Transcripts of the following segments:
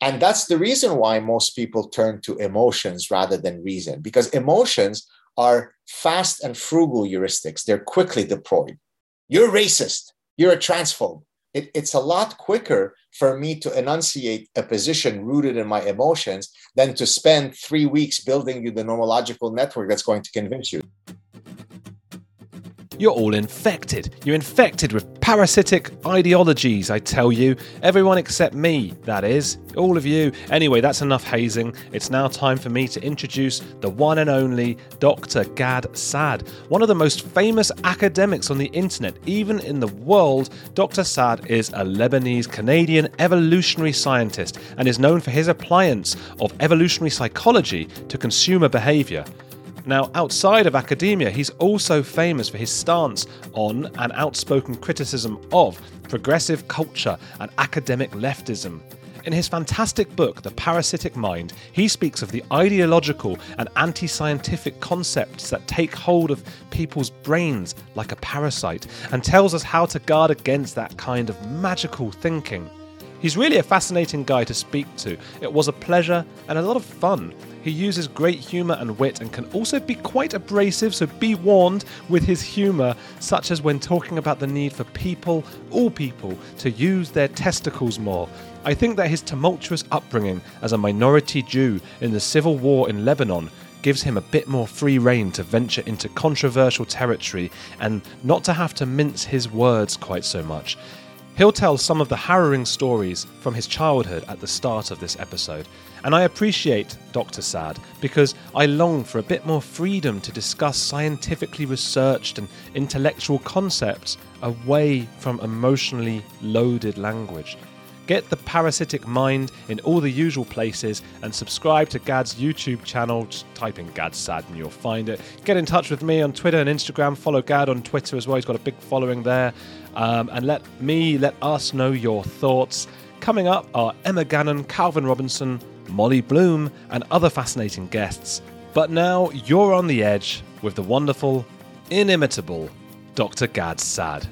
And that's the reason why most people turn to emotions rather than reason, because emotions are fast and frugal heuristics. They're quickly deployed. You're racist. You're a transphobe. It, it's a lot quicker for me to enunciate a position rooted in my emotions than to spend three weeks building you the nomological network that's going to convince you. You're all infected. You're infected with parasitic ideologies, I tell you. Everyone except me, that is. All of you. Anyway, that's enough hazing. It's now time for me to introduce the one and only Dr. Gad Saad, one of the most famous academics on the internet, even in the world. Dr. Saad is a Lebanese Canadian evolutionary scientist and is known for his appliance of evolutionary psychology to consumer behavior. Now, outside of academia, he's also famous for his stance on and outspoken criticism of progressive culture and academic leftism. In his fantastic book, The Parasitic Mind, he speaks of the ideological and anti scientific concepts that take hold of people's brains like a parasite and tells us how to guard against that kind of magical thinking. He's really a fascinating guy to speak to. It was a pleasure and a lot of fun. He uses great humour and wit and can also be quite abrasive, so be warned with his humour, such as when talking about the need for people, all people, to use their testicles more. I think that his tumultuous upbringing as a minority Jew in the civil war in Lebanon gives him a bit more free rein to venture into controversial territory and not to have to mince his words quite so much. He'll tell some of the harrowing stories from his childhood at the start of this episode. And I appreciate Dr. Saad because I long for a bit more freedom to discuss scientifically researched and intellectual concepts away from emotionally loaded language. Get the parasitic mind in all the usual places and subscribe to Gad's YouTube channel. Just type in Gad Saad and you'll find it. Get in touch with me on Twitter and Instagram. Follow Gad on Twitter as well. He's got a big following there. Um, and let me, let us know your thoughts. Coming up are Emma Gannon, Calvin Robinson, Molly Bloom, and other fascinating guests. But now you're on the edge with the wonderful, inimitable Dr. Gad Saad.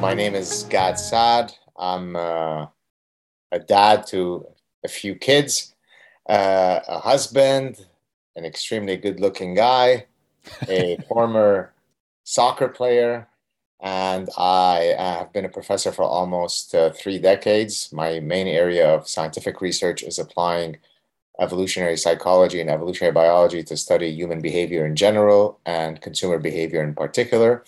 My name is Gad Saad. I'm uh, a dad to a few kids, uh, a husband, an extremely good-looking guy, a former soccer player, and I have been a professor for almost uh, three decades. My main area of scientific research is applying evolutionary psychology and evolutionary biology to study human behavior in general and consumer behavior in particular.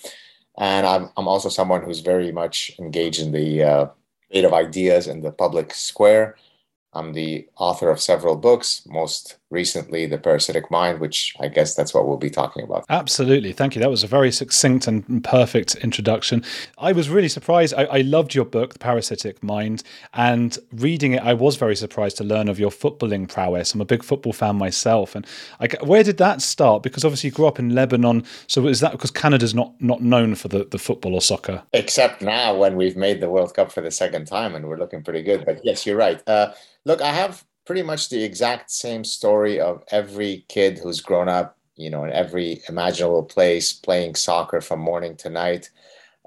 And I'm, I'm also someone who's very much engaged in the uh, debate of ideas in the public square. I'm the author of several books, most recently, The Parasitic Mind, which I guess that's what we'll be talking about. Absolutely. Thank you. That was a very succinct and perfect introduction. I was really surprised. I, I loved your book, The Parasitic Mind, and reading it, I was very surprised to learn of your footballing prowess. I'm a big football fan myself. And I, where did that start? Because obviously you grew up in Lebanon. So is that because Canada's not, not known for the, the football or soccer? Except now when we've made the World Cup for the second time and we're looking pretty good. But yes, you're right. Uh, Look, I have pretty much the exact same story of every kid who's grown up, you know, in every imaginable place, playing soccer from morning to night.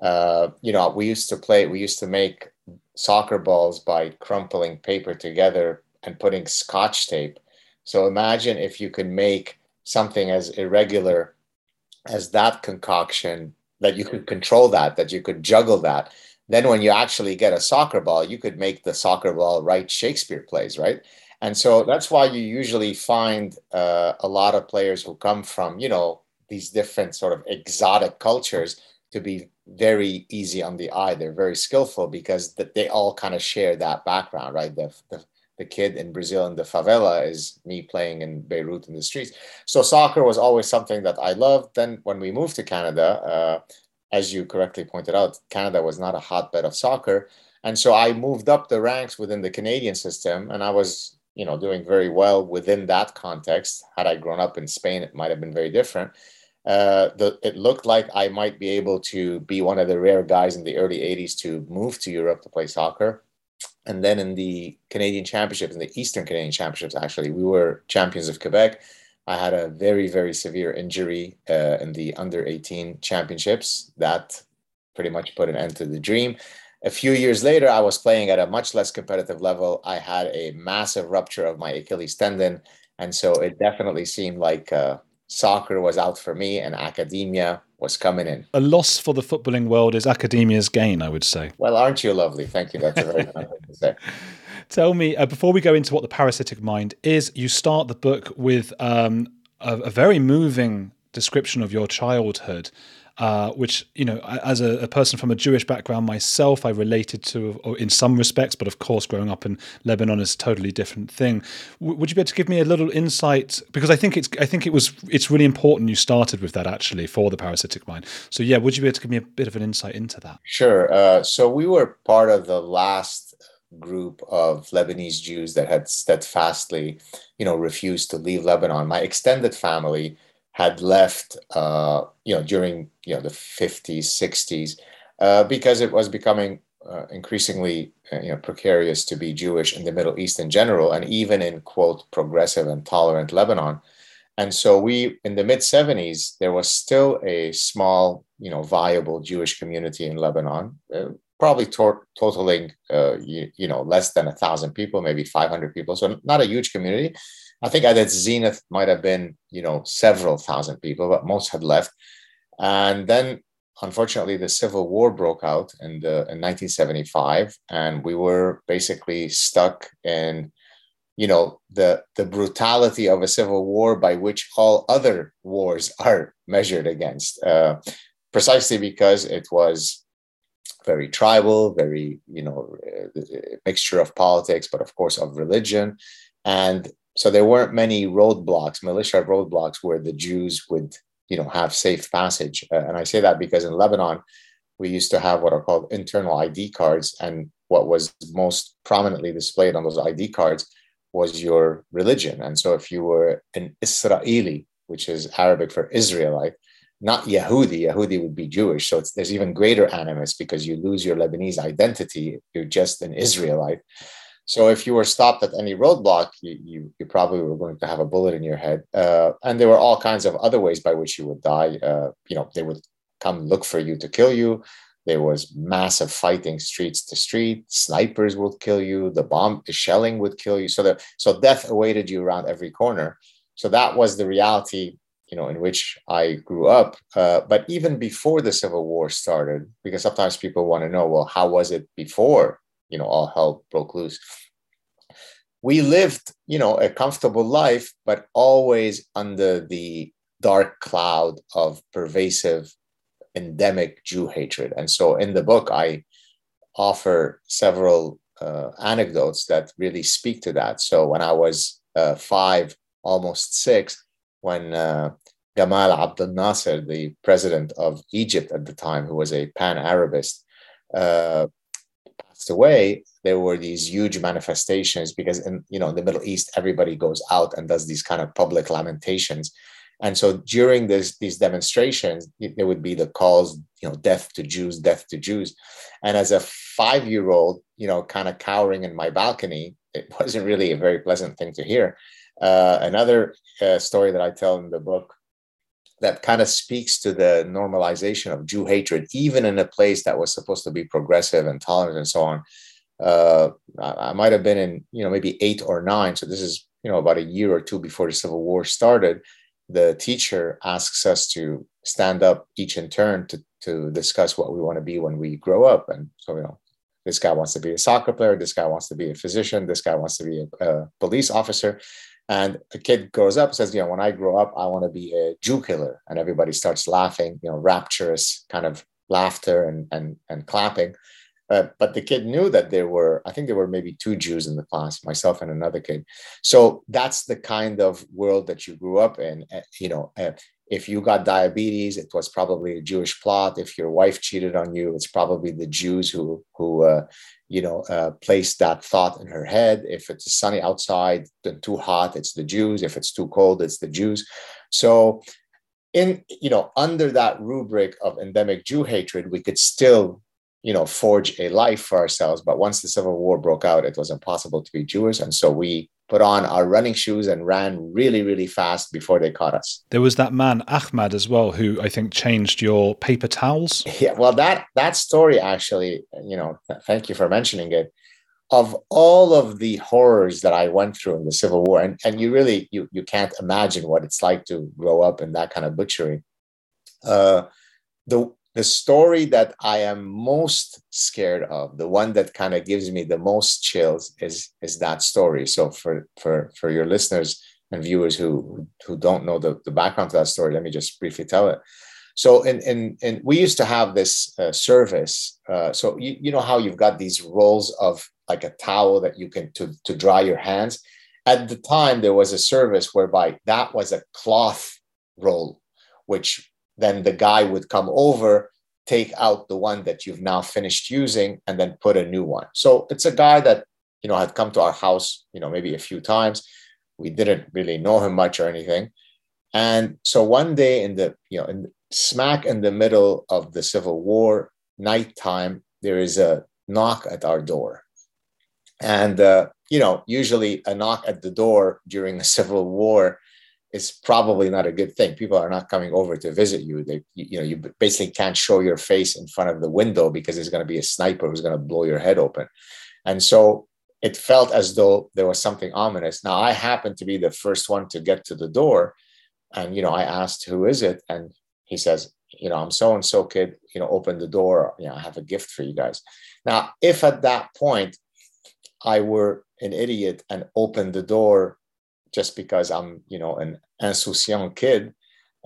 Uh, you know, we used to play, we used to make soccer balls by crumpling paper together and putting scotch tape. So imagine if you could make something as irregular as that concoction, that you could control that, that you could juggle that then when you actually get a soccer ball, you could make the soccer ball write Shakespeare plays, right? And so that's why you usually find uh, a lot of players who come from, you know, these different sort of exotic cultures to be very easy on the eye. They're very skillful because they all kind of share that background, right? The, the, the kid in Brazil in the favela is me playing in Beirut in the streets. So soccer was always something that I loved. Then when we moved to Canada, uh, as you correctly pointed out, Canada was not a hotbed of soccer. And so I moved up the ranks within the Canadian system and I was, you know, doing very well within that context. Had I grown up in Spain, it might have been very different. Uh, the, it looked like I might be able to be one of the rare guys in the early 80s to move to Europe to play soccer. And then in the Canadian Championships, in the Eastern Canadian Championships, actually, we were champions of Quebec I had a very, very severe injury uh, in the under 18 championships. That pretty much put an end to the dream. A few years later, I was playing at a much less competitive level. I had a massive rupture of my Achilles tendon. And so it definitely seemed like uh, soccer was out for me and academia was coming in. A loss for the footballing world is academia's gain, I would say. Well, aren't you lovely? Thank you. That's a very nice thing to say. Tell me, uh, before we go into what the parasitic mind is, you start the book with um, a, a very moving description of your childhood uh, which you know, as a, a, person from a Jewish background myself, I related to in some respects, but of course, growing up in Lebanon is a totally different thing. W- would you be able to give me a little insight? Because I think it's I think it was it's really important you started with that actually for the parasitic mind. So yeah, would you be able to give me a bit of an insight into that? Sure. Uh, so we were part of the last group of Lebanese Jews that had steadfastly, you know, refused to leave Lebanon. My extended family had left, uh, you know, during you know the 50s, 60s, uh, because it was becoming uh, increasingly uh, you know precarious to be Jewish in the Middle East in general, and even in quote progressive and tolerant Lebanon. And so we, in the mid 70s, there was still a small, you know, viable Jewish community in Lebanon, uh, probably to- totaling, uh, you, you know, less than a thousand people, maybe 500 people. So not a huge community I think at its zenith might have been, you know, several thousand people, but most had left. And then, unfortunately, the Civil War broke out in, the, in 1975, and we were basically stuck in, you know, the, the brutality of a civil war by which all other wars are measured against, uh, precisely because it was very tribal, very, you know, uh, mixture of politics, but of course of religion. And so there weren't many roadblocks, militia roadblocks, where the Jews would, you know, have safe passage. Uh, and I say that because in Lebanon, we used to have what are called internal ID cards, and what was most prominently displayed on those ID cards was your religion. And so if you were an Israeli, which is Arabic for Israelite, not Yehudi, Yehudi would be Jewish. So there's even greater animus because you lose your Lebanese identity. You're just an Israelite. So if you were stopped at any roadblock, you, you, you probably were going to have a bullet in your head. Uh, and there were all kinds of other ways by which you would die. Uh, you know, they would come look for you to kill you. There was massive fighting streets to street. Snipers would kill you. The bomb, the shelling would kill you. So the so death awaited you around every corner. So that was the reality, you know, in which I grew up. Uh, but even before the Civil War started, because sometimes people want to know, well, how was it before you know all hell broke loose. We lived you know a comfortable life but always under the dark cloud of pervasive endemic jew hatred. And so in the book i offer several uh, anecdotes that really speak to that. So when i was uh, five almost six when uh, gamal abdel nasser the president of egypt at the time who was a pan-arabist uh, passed away, there were these huge manifestations because in you know in the Middle East, everybody goes out and does these kind of public lamentations. And so during this, these demonstrations, there would be the calls, you know, death to Jews, death to Jews. And as a five-year-old, you know, kind of cowering in my balcony, it wasn't really a very pleasant thing to hear. Uh, another uh, story that I tell in the book that kind of speaks to the normalization of Jew hatred, even in a place that was supposed to be progressive and tolerant and so on. Uh, I, I might have been in, you know, maybe eight or nine. So this is, you know, about a year or two before the Civil War started. The teacher asks us to stand up each in turn to, to discuss what we want to be when we grow up. And so, you know, this guy wants to be a soccer player. This guy wants to be a physician. This guy wants to be a, a police officer. And a kid grows up says, you know, when I grow up, I want to be a Jew killer. And everybody starts laughing, you know, rapturous kind of laughter and and and clapping. Uh, but the kid knew that there were, I think there were maybe two Jews in the class, myself and another kid. So that's the kind of world that you grew up in. Uh, you know, uh, if you got diabetes, it was probably a Jewish plot. If your wife cheated on you, it's probably the Jews who who uh, you know uh, placed that thought in her head. If it's sunny outside and too hot, it's the Jews. If it's too cold, it's the Jews. So, in you know under that rubric of endemic Jew hatred, we could still you know forge a life for ourselves. But once the Civil War broke out, it was impossible to be Jewish, and so we put on our running shoes and ran really, really fast before they caught us. There was that man Ahmad as well, who I think changed your paper towels. Yeah, well, that that story actually, you know, thank you for mentioning it. Of all of the horrors that I went through in the Civil War, and, and you really you you can't imagine what it's like to grow up in that kind of butchery. Uh, the the story that I am most scared of, the one that kind of gives me the most chills, is is that story. So for for for your listeners and viewers who who don't know the, the background to that story, let me just briefly tell it. So in in, in we used to have this uh, service. Uh, so you, you know how you've got these rolls of like a towel that you can to to dry your hands. At the time, there was a service whereby that was a cloth roll, which then the guy would come over, take out the one that you've now finished using, and then put a new one. So it's a guy that you know had come to our house, you know, maybe a few times. We didn't really know him much or anything. And so one day in the, you know, in smack in the middle of the Civil War, nighttime, there is a knock at our door. And, uh, you know, usually a knock at the door during the Civil War is probably not a good thing. People are not coming over to visit you. They, you know, you basically can't show your face in front of the window because there's going to be a sniper who's going to blow your head open. And so it felt as though there was something ominous. Now I happened to be the first one to get to the door, and you know, I asked, "Who is it?" And he says, "You know, I'm so and so kid. You know, open the door. You know, I have a gift for you guys." Now, if at that point I were an idiot and opened the door just because I'm, you know, an insouciant kid,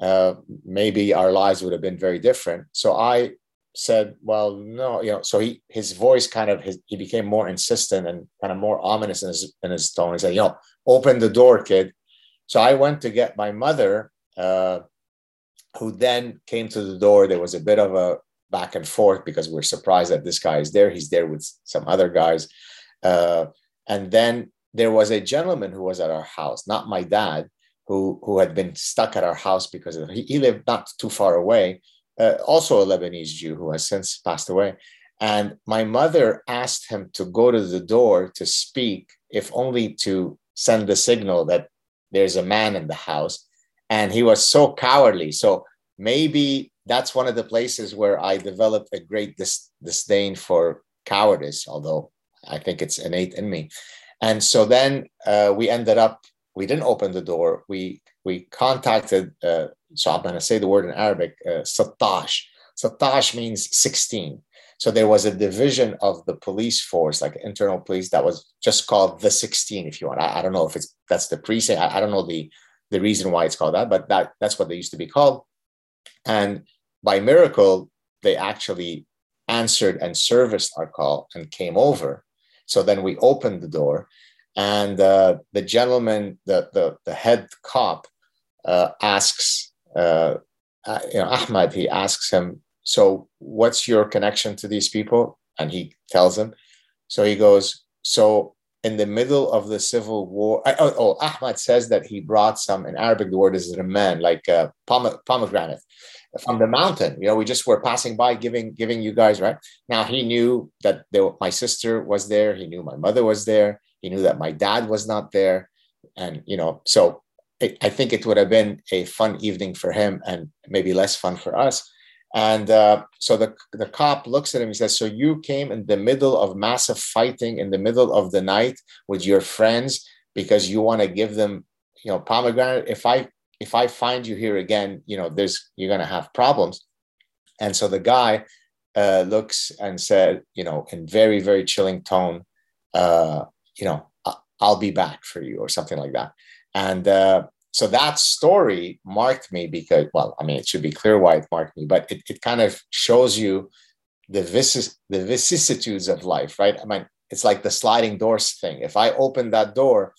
uh, maybe our lives would have been very different. So I said, well, no, you know, so he, his voice kind of, his, he became more insistent and kind of more ominous in his, in his tone. He said, you know, open the door, kid. So I went to get my mother, uh, who then came to the door. There was a bit of a back and forth because we're surprised that this guy is there. He's there with some other guys. Uh, and then there was a gentleman who was at our house, not my dad, who, who had been stuck at our house because of, he, he lived not too far away, uh, also a Lebanese Jew who has since passed away. And my mother asked him to go to the door to speak, if only to send the signal that there's a man in the house. And he was so cowardly. So maybe that's one of the places where I developed a great dis- disdain for cowardice, although I think it's innate in me. And so then uh, we ended up, we didn't open the door. We we contacted, uh, so I'm going to say the word in Arabic, uh, Satash. Satash means 16. So there was a division of the police force, like internal police, that was just called the 16, if you want. I, I don't know if it's that's the precinct. I, I, don't know the the reason why it's called that, but that that's what they used to be called. And by miracle, they actually answered and serviced our call and came over. So then we opened the door, and uh, the gentleman, the, the, the head cop, uh, asks, uh, uh, you know, Ahmad, he asks him, So what's your connection to these people? And he tells him. So he goes, So in the middle of the civil war, oh, oh, Ahmad says that he brought some, in Arabic, the word is man, like uh, pomegranate from the mountain. You know, we just were passing by, giving giving you guys right now. He knew that my sister was there. He knew my mother was there. He knew that my dad was not there, and you know, so it, I think it would have been a fun evening for him and maybe less fun for us. And uh, so the the cop looks at him. He says, "So you came in the middle of massive fighting in the middle of the night with your friends because you want to give them, you know, pomegranate. If I if I find you here again, you know, there's you're gonna have problems. And so the guy uh, looks and said, you know, in very very chilling tone, uh, you know, I'll be back for you or something like that. And uh, so that story marked me because, well, I mean, it should be clear why it marked me, but it, it kind of shows you the vicis, the vicissitudes of life, right? I mean, it's like the sliding doors thing. If I open that door,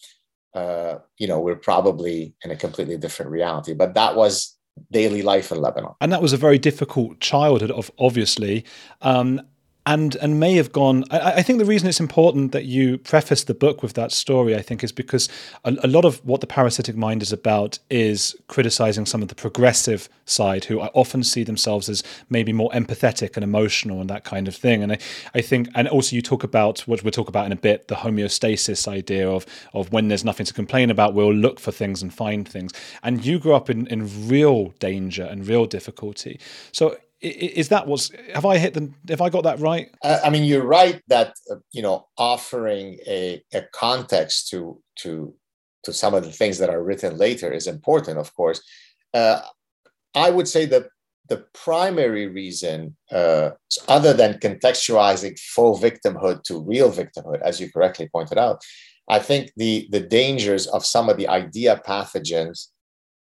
uh, you know, we're probably in a completely different reality. But that was daily life in Lebanon. And that was a very difficult childhood, of obviously. Um, and and may have gone. I, I, think the reason it's important that you preface the book with that story, I think, is because a, a, lot of what the parasitic mind is about is criticizing some of the progressive side, who often see themselves as maybe more empathetic and emotional and that kind of thing. And I, I think, and also you talk about what we'll talk about in a bit, the homeostasis idea of of when there's nothing to complain about, we'll look for things and find things. And you grew up in in real danger and real difficulty. So is that what's have i hit the have i got that right? Uh, i mean you're right that uh, you know offering a, a context to to to some of the things that are written later is important of course. Uh, i would say that the primary reason uh, other than contextualizing full victimhood to real victimhood as you correctly pointed out i think the the dangers of some of the idea pathogens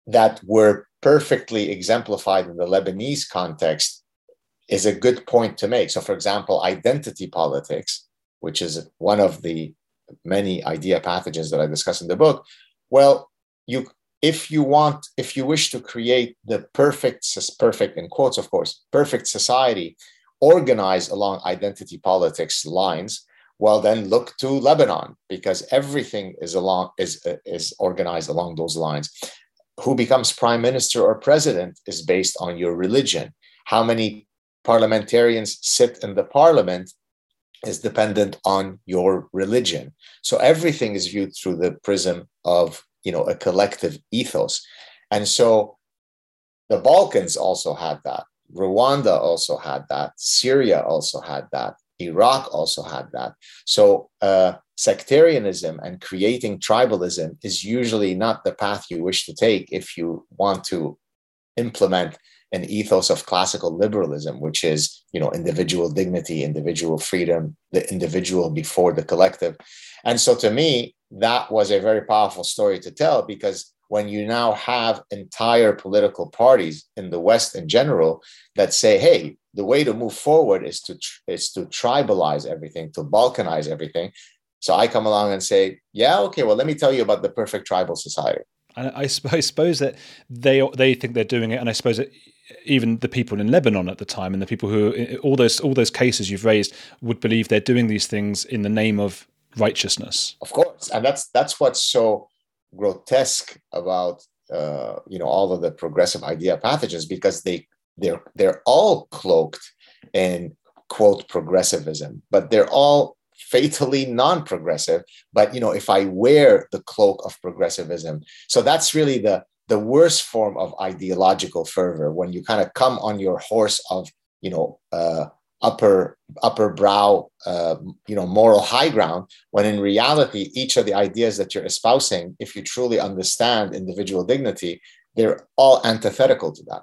that were perfectly exemplified in the Lebanese context is a good point to make. So, for example, identity politics, which is one of the many idea pathogens that I discuss in the book. Well, you if you want, if you wish to create the perfect, perfect in quotes, of course, perfect society organized along identity politics lines, well, then look to Lebanon because everything is along is is organized along those lines who becomes prime minister or president is based on your religion. How many parliamentarians sit in the parliament is dependent on your religion. So everything is viewed through the prism of you know a collective ethos. And so the Balkans also had that. Rwanda also had that. Syria also had that. Iraq also had that. So uh, sectarianism and creating tribalism is usually not the path you wish to take if you want to implement an ethos of classical liberalism which is you know individual dignity individual freedom the individual before the collective and so to me that was a very powerful story to tell because when you now have entire political parties in the west in general that say hey the way to move forward is to is to tribalize everything to balkanize everything so I come along and say, yeah, okay, well, let me tell you about the perfect tribal society. And I, I suppose that they they think they're doing it, and I suppose that even the people in Lebanon at the time and the people who all those all those cases you've raised would believe they're doing these things in the name of righteousness. Of course, and that's that's what's so grotesque about uh, you know all of the progressive idea pathogens because they they're they're all cloaked in quote progressivism, but they're all fatally non-progressive. But you know if i wear the cloak of progressivism so that's really the the worst form of ideological fervor when you kind of come on your horse of you know uh, upper upper brow uh, you know moral high ground when in reality each of the ideas that you're espousing if you truly understand individual dignity they're all antithetical to that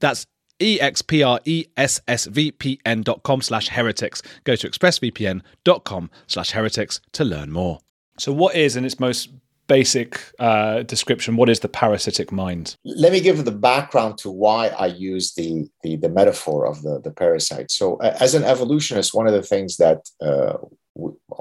That's expressvpn.com slash heretics. Go to expressvpn.com slash heretics to learn more. So what is, in its most basic uh, description, what is the parasitic mind? Let me give the background to why I use the, the, the metaphor of the, the parasite. So uh, as an evolutionist, one of the things that uh,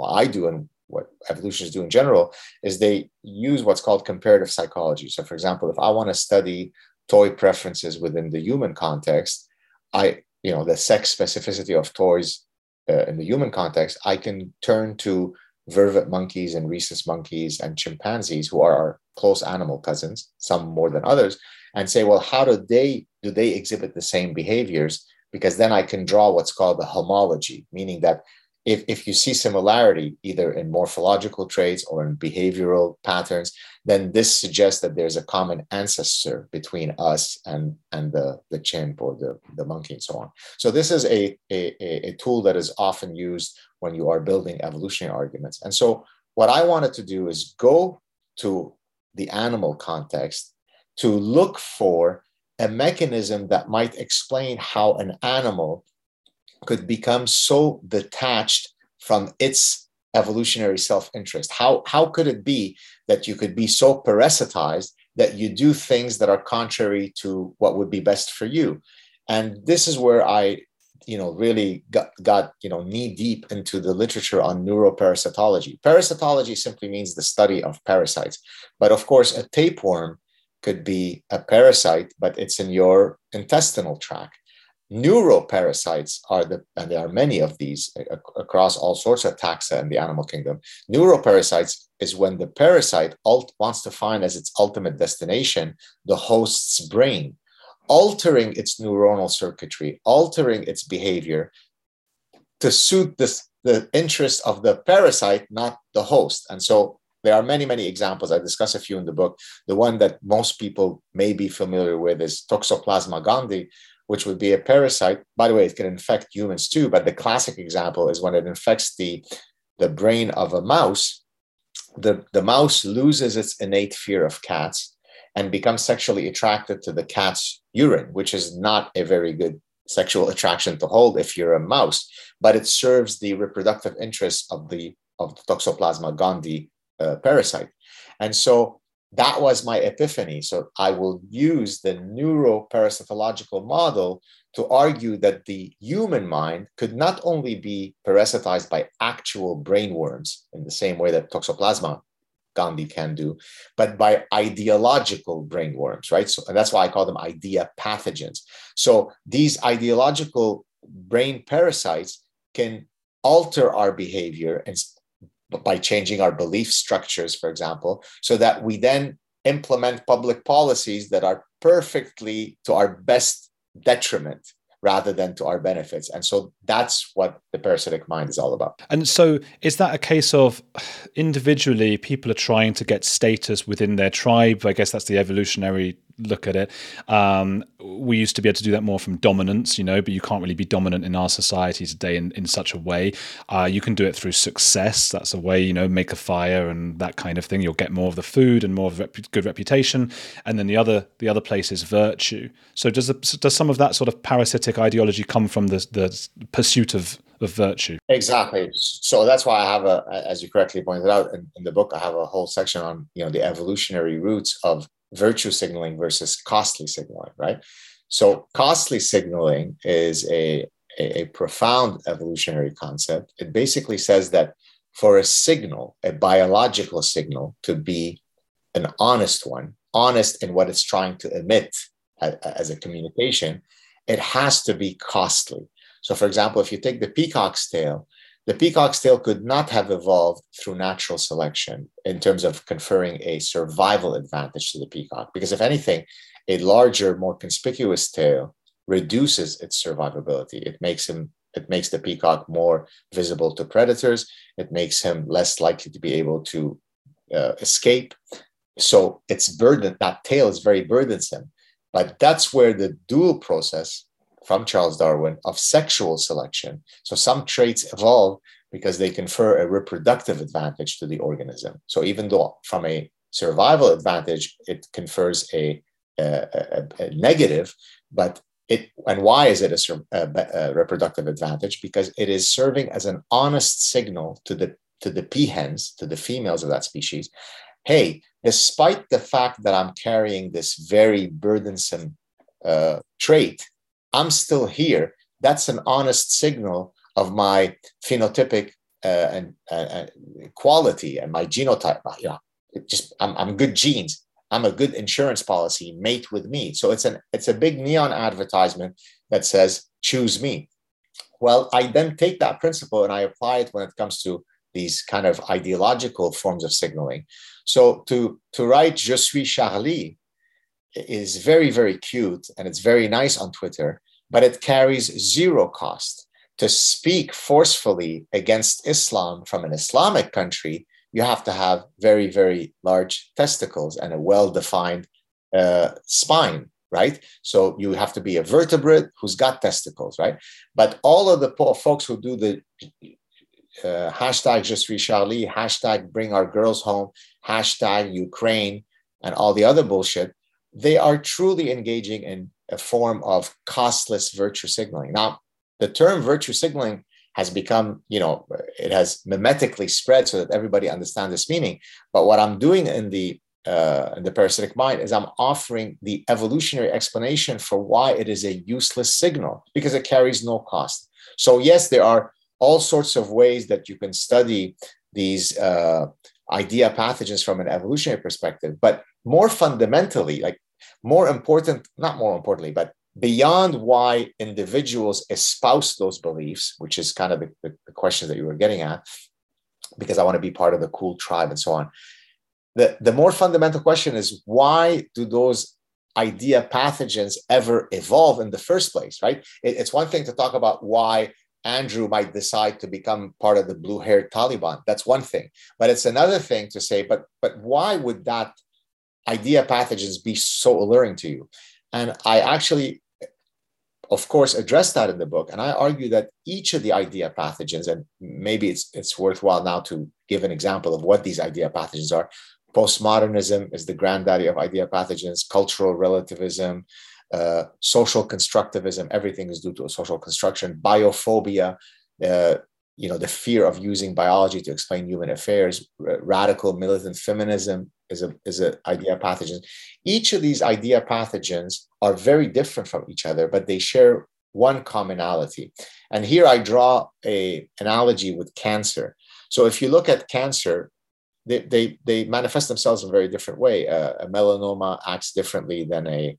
I do and what evolutionists do in general is they use what's called comparative psychology. So for example, if I want to study toy preferences within the human context, I, you know, the sex specificity of toys uh, in the human context, I can turn to vervet monkeys and rhesus monkeys and chimpanzees, who are our close animal cousins, some more than others, and say, well, how do they do they exhibit the same behaviors? Because then I can draw what's called the homology, meaning that if, if you see similarity either in morphological traits or in behavioral patterns, then this suggests that there's a common ancestor between us and, and the, the chimp or the, the monkey and so on. So this is a, a, a tool that is often used when you are building evolutionary arguments. And so what I wanted to do is go to the animal context to look for a mechanism that might explain how an animal could become so detached from its evolutionary self-interest? How how could it be that you could be so parasitized that you do things that are contrary to what would be best for you? And this is where i you know really got, got you know knee deep into the literature on neuroparasitology. Parasitology simply means the study of parasites. But of course a tapeworm could be a parasite but it's in your intestinal tract Neuroparasites are the, and there are many of these uh, across all sorts of taxa in the animal kingdom. Neuroparasites is when the parasite ult- wants to find as its ultimate destination the host's brain, altering its neuronal circuitry, altering its behavior to suit this, the interest of the parasite, not the host. And so there are many, many examples. I discuss a few in the book. The one that most people may be familiar with is Toxoplasma gondii, which would be a parasite. By the way, it can infect humans too, but the classic example is when it infects the, the brain of a mouse, the, the mouse loses its innate fear of cats and becomes sexually attracted to the cat's urine, which is not a very good sexual attraction to hold if you're a mouse, but it serves the reproductive interests of the of the Toxoplasma gondii uh, parasite. And so that was my epiphany. So I will use the neuroparasitological model to argue that the human mind could not only be parasitized by actual brain worms in the same way that Toxoplasma gondii can do, but by ideological brain worms, right? So and that's why I call them idea pathogens. So these ideological brain parasites can alter our behavior and by changing our belief structures, for example, so that we then implement public policies that are perfectly to our best detriment rather than to our benefits. And so that's what the parasitic mind is all about. And so is that a case of individually people are trying to get status within their tribe? I guess that's the evolutionary look at it. Um, we used to be able to do that more from dominance, you know, but you can't really be dominant in our society today in, in such a way. Uh, you can do it through success. That's a way, you know, make a fire and that kind of thing. You'll get more of the food and more of rep- good reputation. And then the other the other place is virtue. So does the, does some of that sort of parasitic ideology come from the the pursuit of of virtue? Exactly. So that's why I have a, as you correctly pointed out in, in the book, I have a whole section on you know the evolutionary roots of virtue signaling versus costly signaling, right? So costly signaling is a, a, a profound evolutionary concept. It basically says that for a signal, a biological signal, to be an honest one, honest in what it's trying to emit as a communication, it has to be costly. So, for example, if you take the peacock's tail, the peacock's tail could not have evolved through natural selection in terms of conferring a survival advantage to the peacock. Because if anything, a larger, more conspicuous tail reduces its survivability. It makes him it makes the peacock more visible to predators. It makes him less likely to be able to uh, escape. So its burden, that tail is very burdensome. But that's where the dual process from Charles Darwin of sexual selection. So some traits evolve because they confer a reproductive advantage to the organism. So even though from a survival advantage, it confers a, a, a, a negative, but it and why is it a, reproductive advantage? Because it is serving as an honest signal to the to the peahens, to the females of that species. Hey, despite the fact that I'm carrying this very burdensome uh, trait, I'm still here. That's an honest signal of my phenotypic uh, and uh, quality and my genotype. You know, just I'm, I'm good genes. I'm a good insurance policy. Mate with me. So it's an it's a big neon advertisement that says choose me. Well, I then take that principle and I apply it when it comes to these kind of ideological forms of signaling. So to to write "Je suis Charlie" is very, very cute and it's very nice on Twitter, but it carries zero cost. To speak forcefully against Islam from an Islamic country, you have to have very, very large testicles and a well defined uh, spine, right? So you have to be a vertebrate who's got testicles, right? But all of the folks who do the uh, hashtag suis Charlie, hashtag bring our girls home, hashtag Ukraine, and all the other bullshit, they are truly engaging in a form of costless virtue signaling. Now, the term virtue signaling has become, you know, it has mimetically spread so that everybody understands this meaning. But what I'm doing in the uh, in the parasitic mind is I'm offering the evolutionary explanation for why it is a useless signal because it carries no cost. So yes, there are all sorts of ways that you can study these uh, idea pathogens from an evolutionary perspective, but more fundamentally, like more important, not more importantly, but beyond why individuals espouse those beliefs, which is kind of the, the, the question that you were getting at, because I want to be part of the cool tribe and so on. The, the more fundamental question is why do those idea pathogens ever evolve in the first place, right? It, it's one thing to talk about why Andrew might decide to become part of the blue-haired Taliban. That's one thing. But it's another thing to say, but but why would that idea pathogens be so alluring to you? And I actually, of course, address that in the book. And I argue that each of the idea pathogens, and maybe it's, it's worthwhile now to give an example of what these idea pathogens are. Postmodernism is the granddaddy of idea pathogens, cultural relativism, uh, social constructivism, everything is due to a social construction, biophobia, uh, you know, the fear of using biology to explain human affairs, r- radical militant feminism is a is an idea pathogen. Each of these idea pathogens are very different from each other, but they share one commonality. And here I draw a analogy with cancer. So if you look at cancer, they, they, they manifest themselves in a very different way. Uh, a melanoma acts differently than a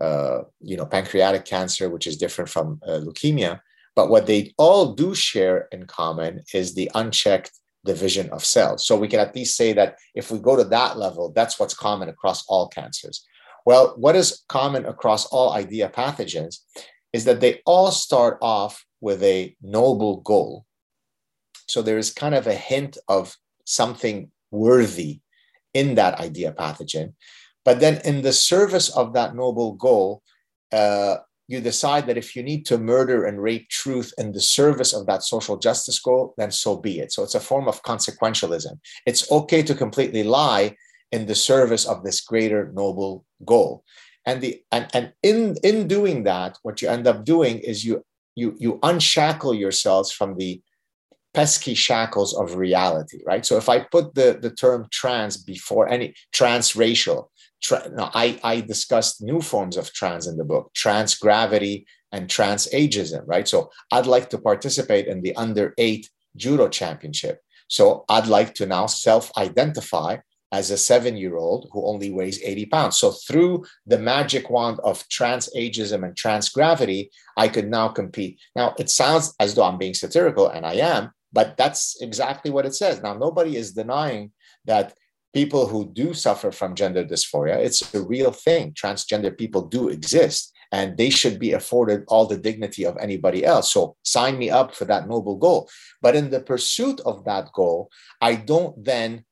uh, you know pancreatic cancer, which is different from uh, leukemia. But what they all do share in common is the unchecked division of cells. So we can at least say that if we go to that level, that's what's common across all cancers. Well, what is common across all idea pathogens is that they all start off with a noble goal. So there is kind of a hint of something worthy in that idea pathogen. But then, in the service of that noble goal, uh, you decide that if you need to murder and rape truth in the service of that social justice goal, then so be it. So it's a form of consequentialism. It's okay to completely lie in the service of this greater noble goal. And the and, and in in doing that, what you end up doing is you you you unshackle yourselves from the pesky shackles of reality, right? So if I put the, the term trans before any transracial, Tra- no, I, I discussed new forms of trans in the book, trans gravity and trans ageism, right? So I'd like to participate in the under eight judo championship. So I'd like to now self identify as a seven year old who only weighs 80 pounds. So through the magic wand of trans ageism and trans gravity, I could now compete. Now it sounds as though I'm being satirical, and I am, but that's exactly what it says. Now, nobody is denying that people who do suffer from gender dysphoria, it's a real thing. Transgender people do exist and they should be afforded all the dignity of anybody else. So sign me up for that noble goal. But in the pursuit of that goal, I don't then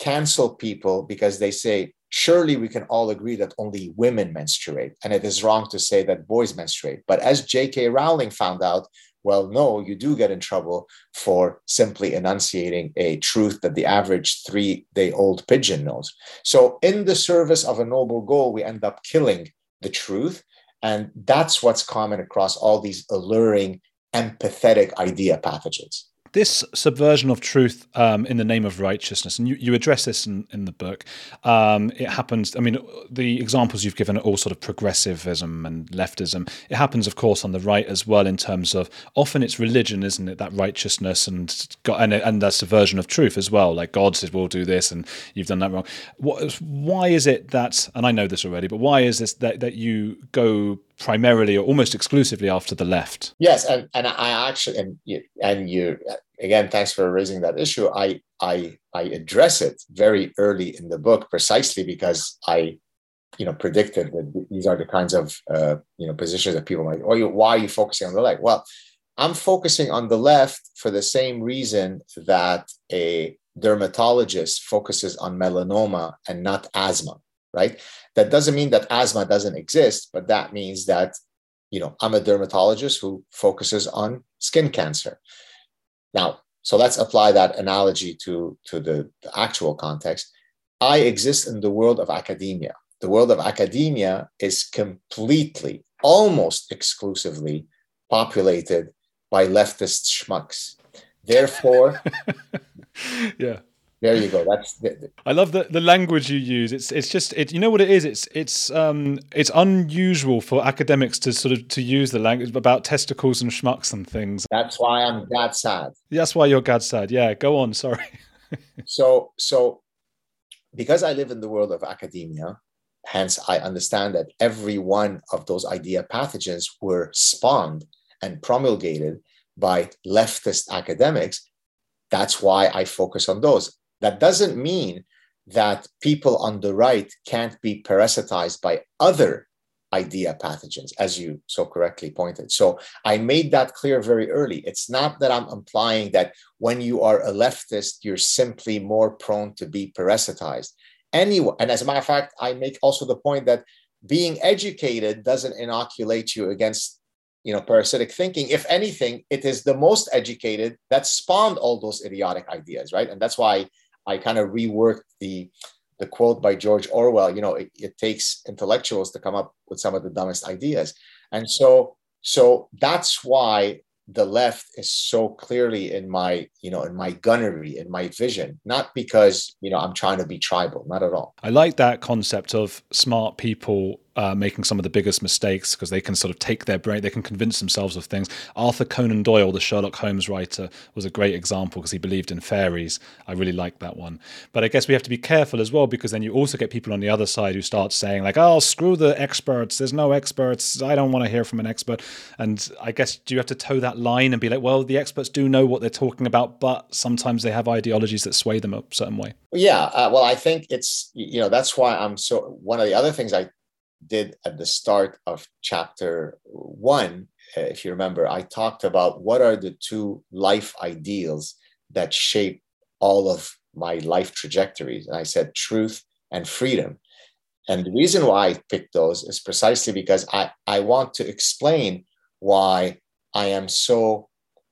cancel people because they say, surely we can all agree that only women menstruate. And it is wrong to say that boys menstruate. But as J.K. Rowling found out, well, no, you do get in trouble for simply enunciating a truth that the average three day old pigeon knows. So, in the service of a noble goal, we end up killing the truth. And that's what's common across all these alluring, empathetic idea pathogens this subversion of truth um, in the name of righteousness, and you, you address this in, in the book. Um, it happens. I mean, the examples you've given are all sort of progressivism and leftism. It happens, of course, on the right as well. In terms of often it's religion, isn't it? That righteousness and and and that subversion of truth as well. Like God says, "We'll do this," and you've done that wrong. What, why is it that? And I know this already, but why is this that that you go primarily or almost exclusively after the left. Yes, and, and I actually and you, and you again, thanks for raising that issue. I I I address it very early in the book precisely because I you know predicted that these are the kinds of uh, you know positions that people might. Oh, you, why are you focusing on the left? Well, I'm focusing on the left for the same reason that a dermatologist focuses on melanoma and not asthma right? That doesn't mean that asthma doesn't exist, but that means that, you know, I'm a dermatologist who focuses on skin cancer. Now, so let's apply that analogy to, to the, the actual context. I exist in the world of academia. The world of academia is completely, almost exclusively populated by leftist schmucks. Therefore, yeah there you go. That's. The, the, I love the, the language you use. It's it's just it. You know what it is. It's it's um it's unusual for academics to sort of to use the language about testicles and schmucks and things. That's why I'm that sad. That's why you're Gad Saad. Yeah, go on. Sorry. so so, because I live in the world of academia, hence I understand that every one of those idea pathogens were spawned and promulgated by leftist academics. That's why I focus on those. That doesn't mean that people on the right can't be parasitized by other idea pathogens, as you so correctly pointed. So I made that clear very early. It's not that I'm implying that when you are a leftist, you're simply more prone to be parasitized. Anyone, and as a matter of fact, I make also the point that being educated doesn't inoculate you against you know parasitic thinking if anything it is the most educated that spawned all those idiotic ideas right and that's why I kind of reworked the the quote by George Orwell. You know, it, it takes intellectuals to come up with some of the dumbest ideas, and so so that's why the left is so clearly in my you know in my gunnery in my vision not because you know i'm trying to be tribal not at all i like that concept of smart people uh, making some of the biggest mistakes because they can sort of take their brain, they can convince themselves of things. Arthur Conan Doyle, the Sherlock Holmes writer, was a great example because he believed in fairies. I really like that one. But I guess we have to be careful as well because then you also get people on the other side who start saying, like, oh, screw the experts. There's no experts. I don't want to hear from an expert. And I guess do you have to toe that line and be like, well, the experts do know what they're talking about, but sometimes they have ideologies that sway them a certain way? Yeah. Uh, well, I think it's, you know, that's why I'm so, one of the other things I did at the start of chapter one, uh, if you remember, I talked about what are the two life ideals that shape all of my life trajectories. And I said truth and freedom. And the reason why I picked those is precisely because I, I want to explain why I am so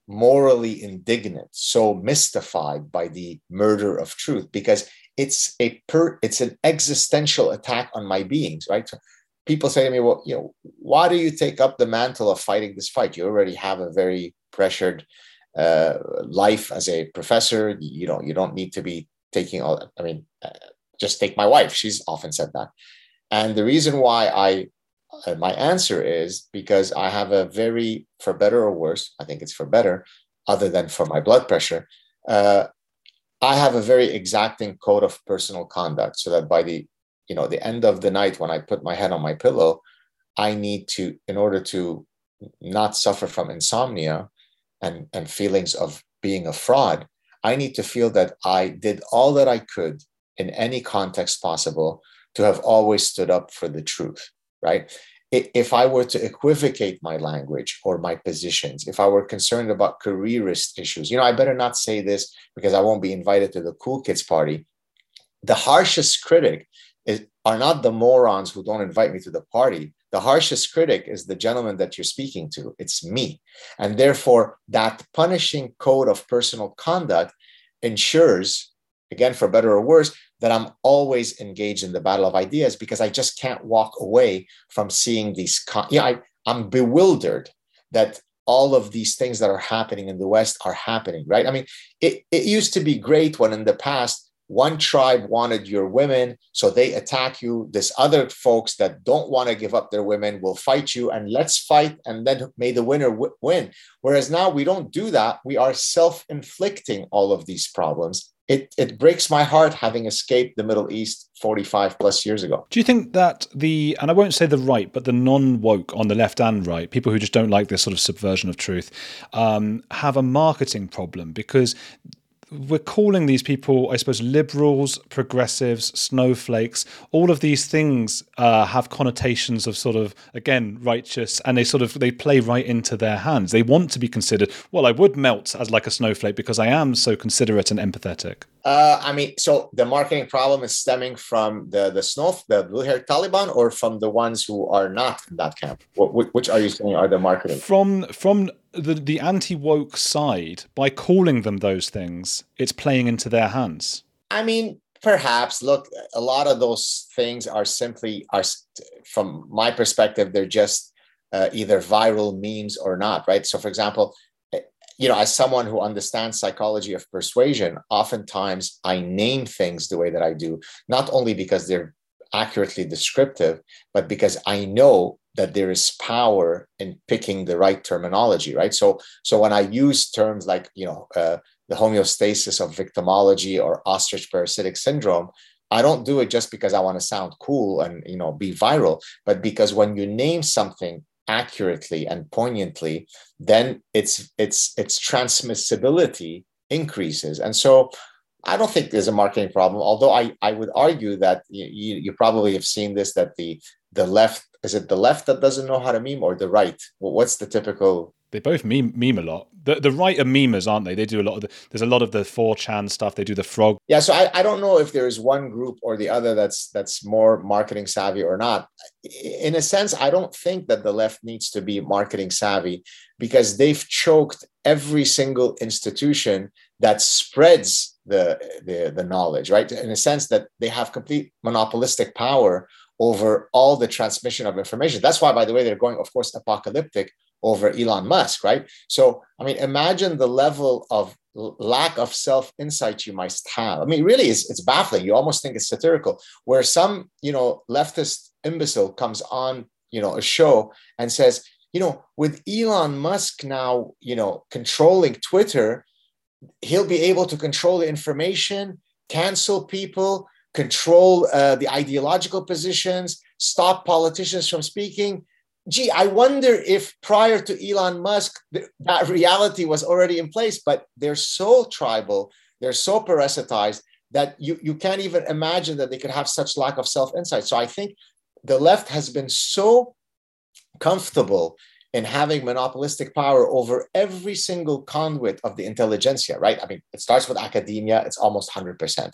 morally indignant, so mystified by the murder of truth, because it's a per it's an existential attack on my beings, right? People say to me, well, you know, why do you take up the mantle of fighting this fight? You already have a very pressured uh, life as a professor. You don't, you don't need to be taking all, I mean, uh, just take my wife. She's often said that. And the reason why I, uh, my answer is because I have a very, for better or worse, I think it's for better, other than for my blood pressure, uh, I have a very exacting code of personal conduct so that by the, you know, the end of the night when I put my head on my pillow, I need to, in order to not suffer from insomnia and, and feelings of being a fraud, I need to feel that I did all that I could in any context possible to have always stood up for the truth, right? If I were to equivocate my language or my positions, if I were concerned about careerist issues, you know, I better not say this because I won't be invited to the cool kids party. The harshest critic is, are not the morons who don't invite me to the party. The harshest critic is the gentleman that you're speaking to. It's me. And therefore, that punishing code of personal conduct ensures, again, for better or worse, that I'm always engaged in the battle of ideas because I just can't walk away from seeing these. Con- yeah, I, I'm bewildered that all of these things that are happening in the West are happening, right? I mean, it, it used to be great when in the past one tribe wanted your women, so they attack you. This other folks that don't want to give up their women will fight you, and let's fight, and then may the winner w- win. Whereas now we don't do that. We are self inflicting all of these problems. It, it breaks my heart having escaped the Middle East 45 plus years ago. Do you think that the, and I won't say the right, but the non woke on the left and right, people who just don't like this sort of subversion of truth, um, have a marketing problem because we're calling these people, I suppose, liberals, progressives, snowflakes. All of these things uh, have connotations of sort of again righteous, and they sort of they play right into their hands. They want to be considered. Well, I would melt as like a snowflake because I am so considerate and empathetic. Uh, I mean, so the marketing problem is stemming from the the snow, the blue hair Taliban, or from the ones who are not in that camp. What, which are you saying are the marketing? From from the the anti woke side, by calling them those things, it's playing into their hands. I mean, perhaps. Look, a lot of those things are simply are, from my perspective, they're just uh, either viral memes or not, right? So, for example, you know, as someone who understands psychology of persuasion, oftentimes I name things the way that I do, not only because they're accurately descriptive, but because I know that there is power in picking the right terminology, right? So, so when I use terms like, you know, uh, the homeostasis of victimology or ostrich parasitic syndrome, I don't do it just because I want to sound cool and you know be viral, but because when you name something accurately and poignantly, then its its its transmissibility increases. And so I don't think there's a marketing problem, although I, I would argue that you, you probably have seen this that the the left is it the left that doesn't know how to meme or the right? what's the typical they both meme, meme a lot. The the right are memers, aren't they? They do a lot of the. There's a lot of the 4chan stuff. They do the frog. Yeah, so I, I don't know if there is one group or the other that's that's more marketing savvy or not. In a sense, I don't think that the left needs to be marketing savvy because they've choked every single institution that spreads the the, the knowledge, right? In a sense that they have complete monopolistic power over all the transmission of information. That's why, by the way, they're going, of course, apocalyptic over Elon Musk, right? So, I mean, imagine the level of lack of self insight you must have. I mean, really, it's, it's baffling. You almost think it's satirical, where some, you know, leftist imbecile comes on, you know, a show and says, you know, with Elon Musk now, you know, controlling Twitter, he'll be able to control the information, cancel people, control uh, the ideological positions, stop politicians from speaking gee, I wonder if prior to Elon Musk, that reality was already in place, but they're so tribal, they're so parasitized that you, you can't even imagine that they could have such lack of self insight. So I think the left has been so comfortable in having monopolistic power over every single conduit of the intelligentsia, right? I mean, it starts with academia, it's almost 100%.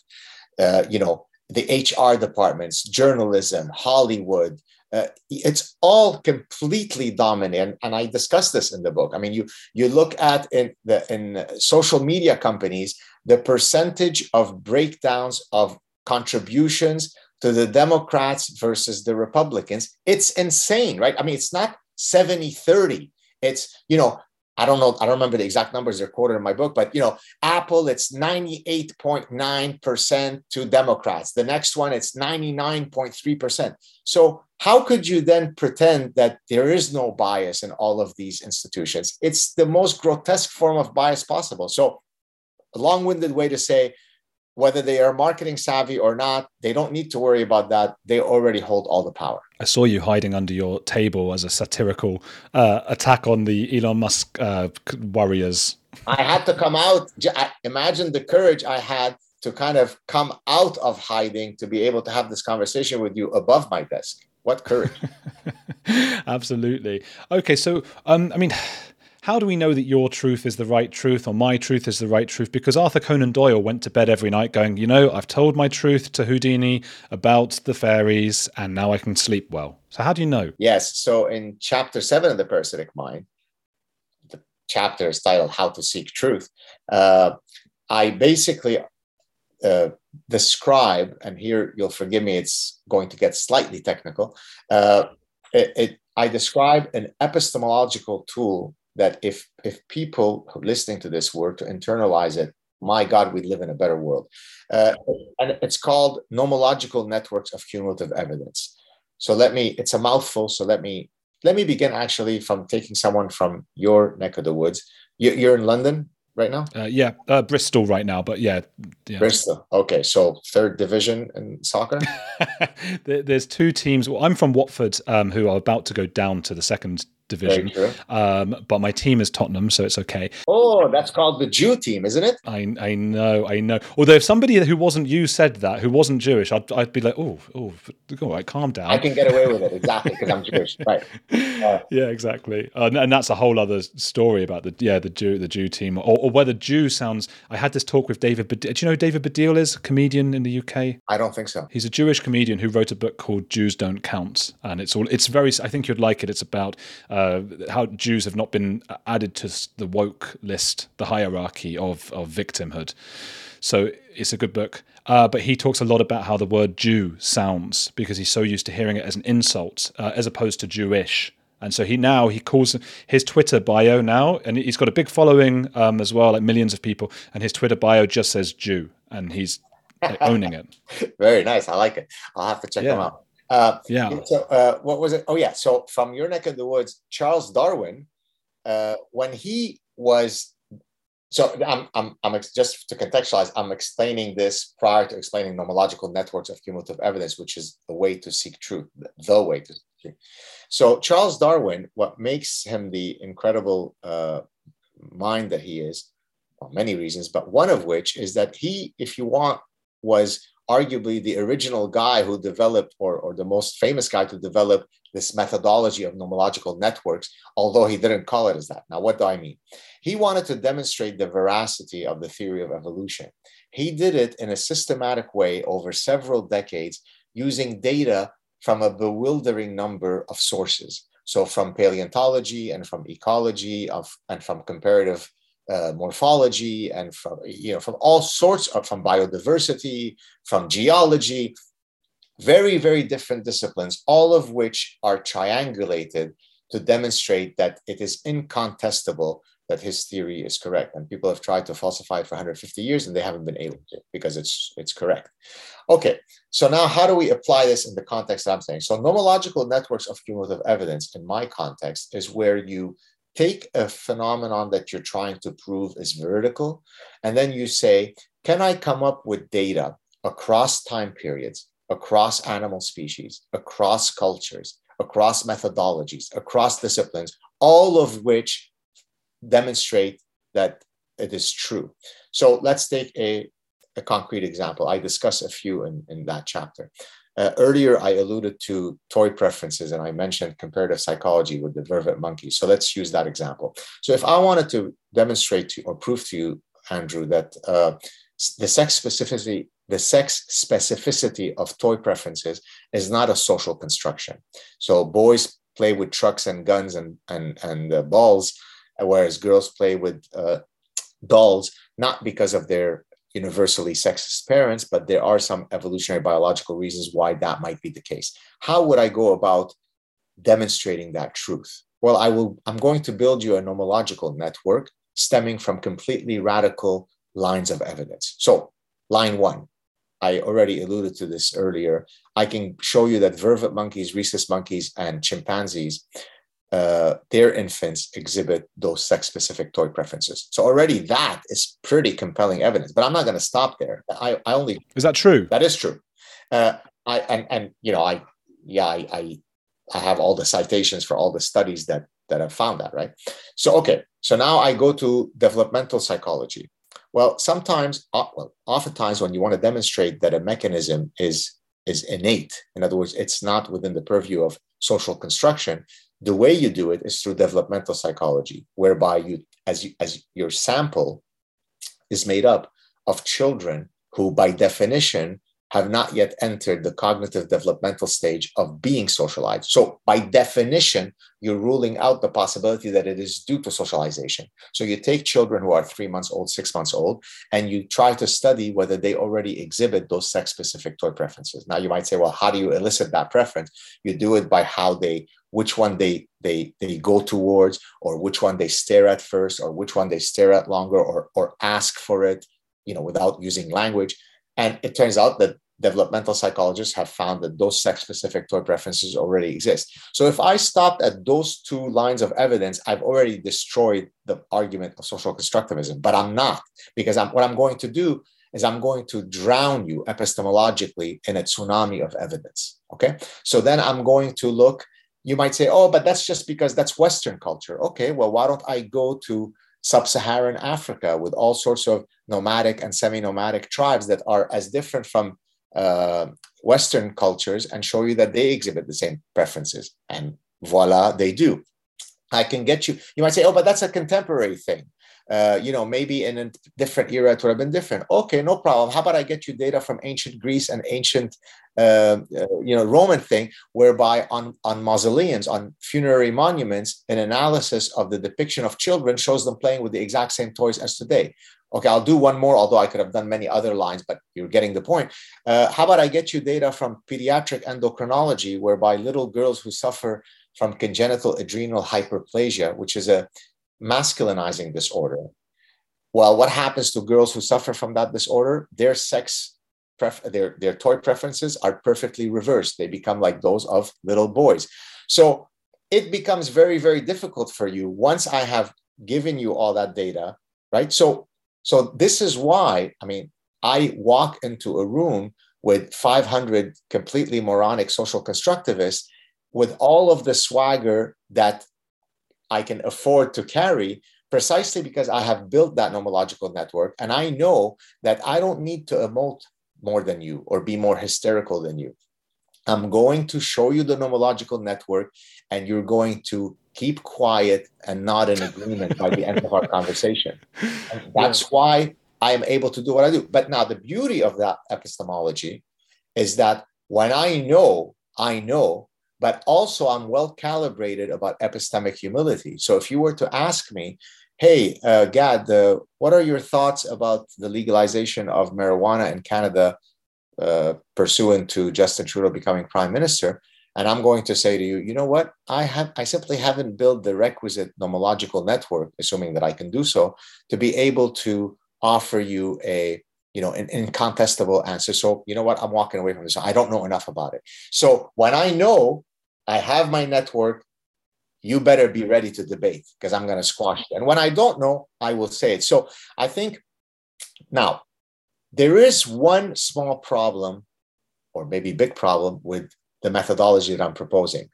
Uh, you know, the HR departments, journalism, Hollywood, uh, it's all completely dominant. And i discuss this in the book. I mean you you look at in the in social media companies the percentage of breakdowns of contributions to the democrats versus the republicans it's insane right? I mean it's not 70 30 it's you know I don't know, I don't remember the exact numbers they're quoted in my book, but you know, Apple, it's 98.9% to Democrats. The next one, it's 99.3%. So how could you then pretend that there is no bias in all of these institutions? It's the most grotesque form of bias possible. So a long-winded way to say whether they are marketing savvy or not, they don't need to worry about that. They already hold all the power. I saw you hiding under your table as a satirical uh, attack on the Elon Musk uh, warriors. I had to come out. Imagine the courage I had to kind of come out of hiding to be able to have this conversation with you above my desk. What courage! Absolutely. Okay, so um, I mean how do we know that your truth is the right truth or my truth is the right truth? Because Arthur Conan Doyle went to bed every night going, you know, I've told my truth to Houdini about the fairies and now I can sleep well. So, how do you know? Yes. So, in chapter seven of The Parasitic Mind, the chapter is titled How to Seek Truth. Uh, I basically uh, describe, and here you'll forgive me, it's going to get slightly technical. Uh, it, it, I describe an epistemological tool that if if people listening to this were to internalize it, my God, we'd live in a better world. Uh, and it's called nomological networks of cumulative evidence. So let me, it's a mouthful. So let me let me begin actually from taking someone from your neck of the woods. You're in London, right now? Uh, yeah, uh, Bristol right now, but yeah, yeah, Bristol. Okay, so third division in soccer. There's two teams. Well, I'm from Watford, um, who are about to go down to the second division. Um, but my team is Tottenham, so it's okay. Oh, that's called the Jew team, isn't it? I, I know, I know. Although if somebody who wasn't you said that, who wasn't Jewish, I'd, I'd be like, oh, oh, all right, calm down. I can get away with it exactly because I'm Jewish, right? Uh, yeah, exactly. Uh, and that's a whole other story about the yeah the Jew the Jew team, or, or whether Jew sounds. I had this talk with David. Do you know David Baddiel is a comedian in the UK? I don't think so. He's a Jewish comedian who wrote a book called Jews Don't Count, and it's all it's very. I think you'd like it. It's about uh, how Jews have not been added to the woke list, the hierarchy of of victimhood. So it's a good book. Uh, but he talks a lot about how the word Jew sounds because he's so used to hearing it as an insult uh, as opposed to Jewish. And so he now he calls his Twitter bio now, and he's got a big following um, as well, like millions of people. And his Twitter bio just says Jew, and he's like, owning it. Very nice. I like it. I'll have to check yeah. them out. Uh, yeah. So, uh, what was it? Oh, yeah. So, from your neck of the woods, Charles Darwin, uh, when he was, so I'm, I'm, I'm just to contextualize, I'm explaining this prior to explaining nomological networks of cumulative evidence, which is the way to seek truth, the way to seek truth. So, Charles Darwin, what makes him the incredible uh, mind that he is, for many reasons, but one of which is that he, if you want, was arguably the original guy who developed, or, or the most famous guy to develop this methodology of nomological networks, although he didn't call it as that. Now, what do I mean? He wanted to demonstrate the veracity of the theory of evolution. He did it in a systematic way over several decades using data from a bewildering number of sources. So, from paleontology and from ecology of, and from comparative uh, morphology and from you know from all sorts of from biodiversity from geology very very different disciplines all of which are triangulated to demonstrate that it is incontestable that his theory is correct. And people have tried to falsify it for 150 years and they haven't been able to because it's it's correct. Okay so now how do we apply this in the context that i'm saying? So nomological networks of cumulative evidence in my context is where you take a phenomenon that you're trying to prove is veridical, and then you say, can I come up with data across time periods, across animal species, across cultures, across methodologies, across disciplines, all of which demonstrate that it is true. So let's take a, a concrete example. I discuss a few in, in that chapter. Uh, earlier, I alluded to toy preferences and I mentioned comparative psychology with the vervet monkey. So let's use that example. So if I wanted to demonstrate to or prove to you, Andrew, that uh, the sex specificity, the sex specificity of toy preferences is not a social construction. So boys play with trucks and guns and and and uh, balls, whereas girls play with uh, dolls, not because of their universally sexist parents, but there are some evolutionary biological reasons why that might be the case. How would I go about demonstrating that truth? Well, I will, I'm going to build you a nomological network stemming from completely radical lines of evidence. So, line one, I already alluded to this earlier. I can show you that vervet monkeys, rhesus monkeys, and chimpanzees, uh, their infants exhibit those sex specific toy preferences. So already that is pretty compelling evidence. But I'm not going to stop there. I, I only is that true? That is true. Uh, I and and you know I yeah I, I I have all the citations for all the studies that that have found that right. So okay, so now I go to developmental psychology. Well, sometimes, uh, well, oftentimes, when you want to demonstrate that a mechanism is is innate, in other words, it's not within the purview of social construction. The way you do it is through developmental psychology, whereby you, as you, as your sample is made up of children who, by definition, have not yet entered the cognitive developmental stage of being socialized. So, by definition, you're ruling out the possibility that it is due to socialization. So, you take children who are three months old, six months old, and you try to study whether they already exhibit those sex specific toy preferences. Now, you might say, well, how do you elicit that preference? You do it by how they which one they they they go towards or which one they stare at first or which one they stare at longer or or ask for it you know without using language and it turns out that developmental psychologists have found that those sex specific toy preferences already exist. So if I stopped at those two lines of evidence, I've already destroyed the argument of social constructivism, but I'm not because I'm, what I'm going to do is I'm going to drown you epistemologically in a tsunami of evidence. Okay. So then I'm going to look, you might say, oh, but that's just because that's Western culture. Okay. Well, why don't I go to sub Saharan Africa with all sorts of nomadic and semi-nomadic tribes that are as different from uh, Western cultures and show you that they exhibit the same preferences. And voila, they do. I can get you. You might say, "Oh, but that's a contemporary thing." Uh, you know, maybe in a different era it would have been different. Okay, no problem. How about I get you data from ancient Greece and ancient, uh, uh, you know, Roman thing, whereby on on mausoleums, on funerary monuments, an analysis of the depiction of children shows them playing with the exact same toys as today. Okay, I'll do one more, although I could have done many other lines, but you're getting the point. Uh, how about I get you data from pediatric endocrinology, whereby little girls who suffer from congenital adrenal hyperplasia, which is a masculinizing disorder. Well, what happens to girls who suffer from that disorder? Their sex, pref- their, their toy preferences are perfectly reversed. They become like those of little boys. So it becomes very, very difficult for you once I have given you all that data, right? So, so this is why, I mean, I walk into a room with 500 completely moronic social constructivists with all of the swagger that I can afford to carry precisely because I have built that nomological network and I know that I don't need to emote more than you or be more hysterical than you. I'm going to show you the nomological network and you're going to keep quiet and not in agreement by the end of our conversation. And that's yeah. why I am able to do what I do. But now the beauty of that epistemology is that when I know, I know but also I'm well calibrated about epistemic humility. So if you were to ask me, hey, uh, Gad, uh, what are your thoughts about the legalization of marijuana in Canada uh, pursuant to Justin Trudeau becoming prime minister? And I'm going to say to you, you know what? I have I simply haven't built the requisite nomological network, assuming that I can do so, to be able to offer you a you know, an incontestable answer. So, you know what? I'm walking away from this. I don't know enough about it. So, when I know I have my network. You better be ready to debate because I'm going to squash it. And when I don't know, I will say it. So I think now there is one small problem, or maybe big problem, with the methodology that I'm proposing.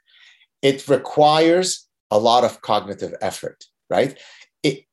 It requires a lot of cognitive effort, right?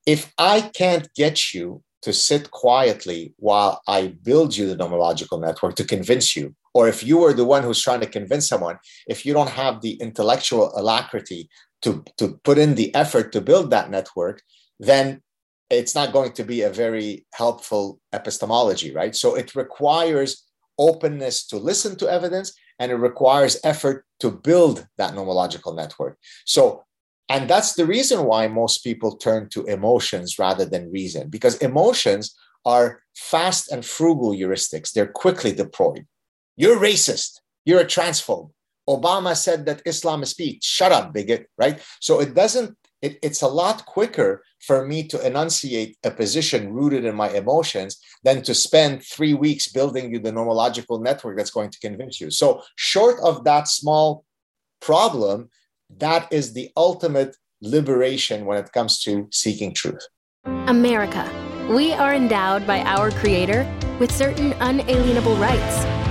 If I can't get you to sit quietly while I build you the nomological network to convince you or if you are the one who's trying to convince someone, if you don't have the intellectual alacrity to, to put in the effort to build that network, then it's not going to be a very helpful epistemology, right? So it requires openness to listen to evidence and it requires effort to build that nomological network. So, and that's the reason why most people turn to emotions rather than reason, because emotions are fast and frugal heuristics. They're quickly deployed. You're racist. You're a transphobe. Obama said that Islam is peace. Shut up, bigot, right? So it doesn't, it, it's a lot quicker for me to enunciate a position rooted in my emotions than to spend three weeks building you the nomological network that's going to convince you. So, short of that small problem, that is the ultimate liberation when it comes to seeking truth. America. We are endowed by our Creator with certain unalienable rights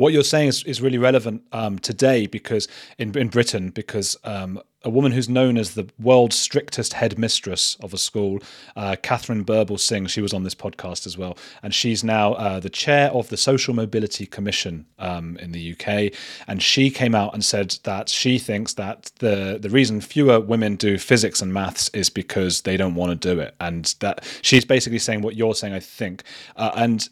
what you're saying is, is really relevant um, today because in, in Britain, because um, a woman who's known as the world's strictest headmistress of a school, uh, Katharine Birbalsingh, she was on this podcast as well, and she's now uh, the chair of the Social Mobility Commission um, in the UK. And she came out and said that she thinks that the the reason fewer women do physics and maths is because they don't want to do it, and that she's basically saying what you're saying, I think, uh, and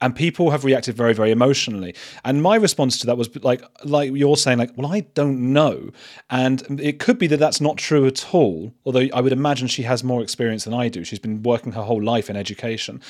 and people have reacted very very emotionally. And my response to that was like like you're saying like well i don't know. And it could be that that's not true at all although i would imagine she has more experience than i do. She's been working her whole life in education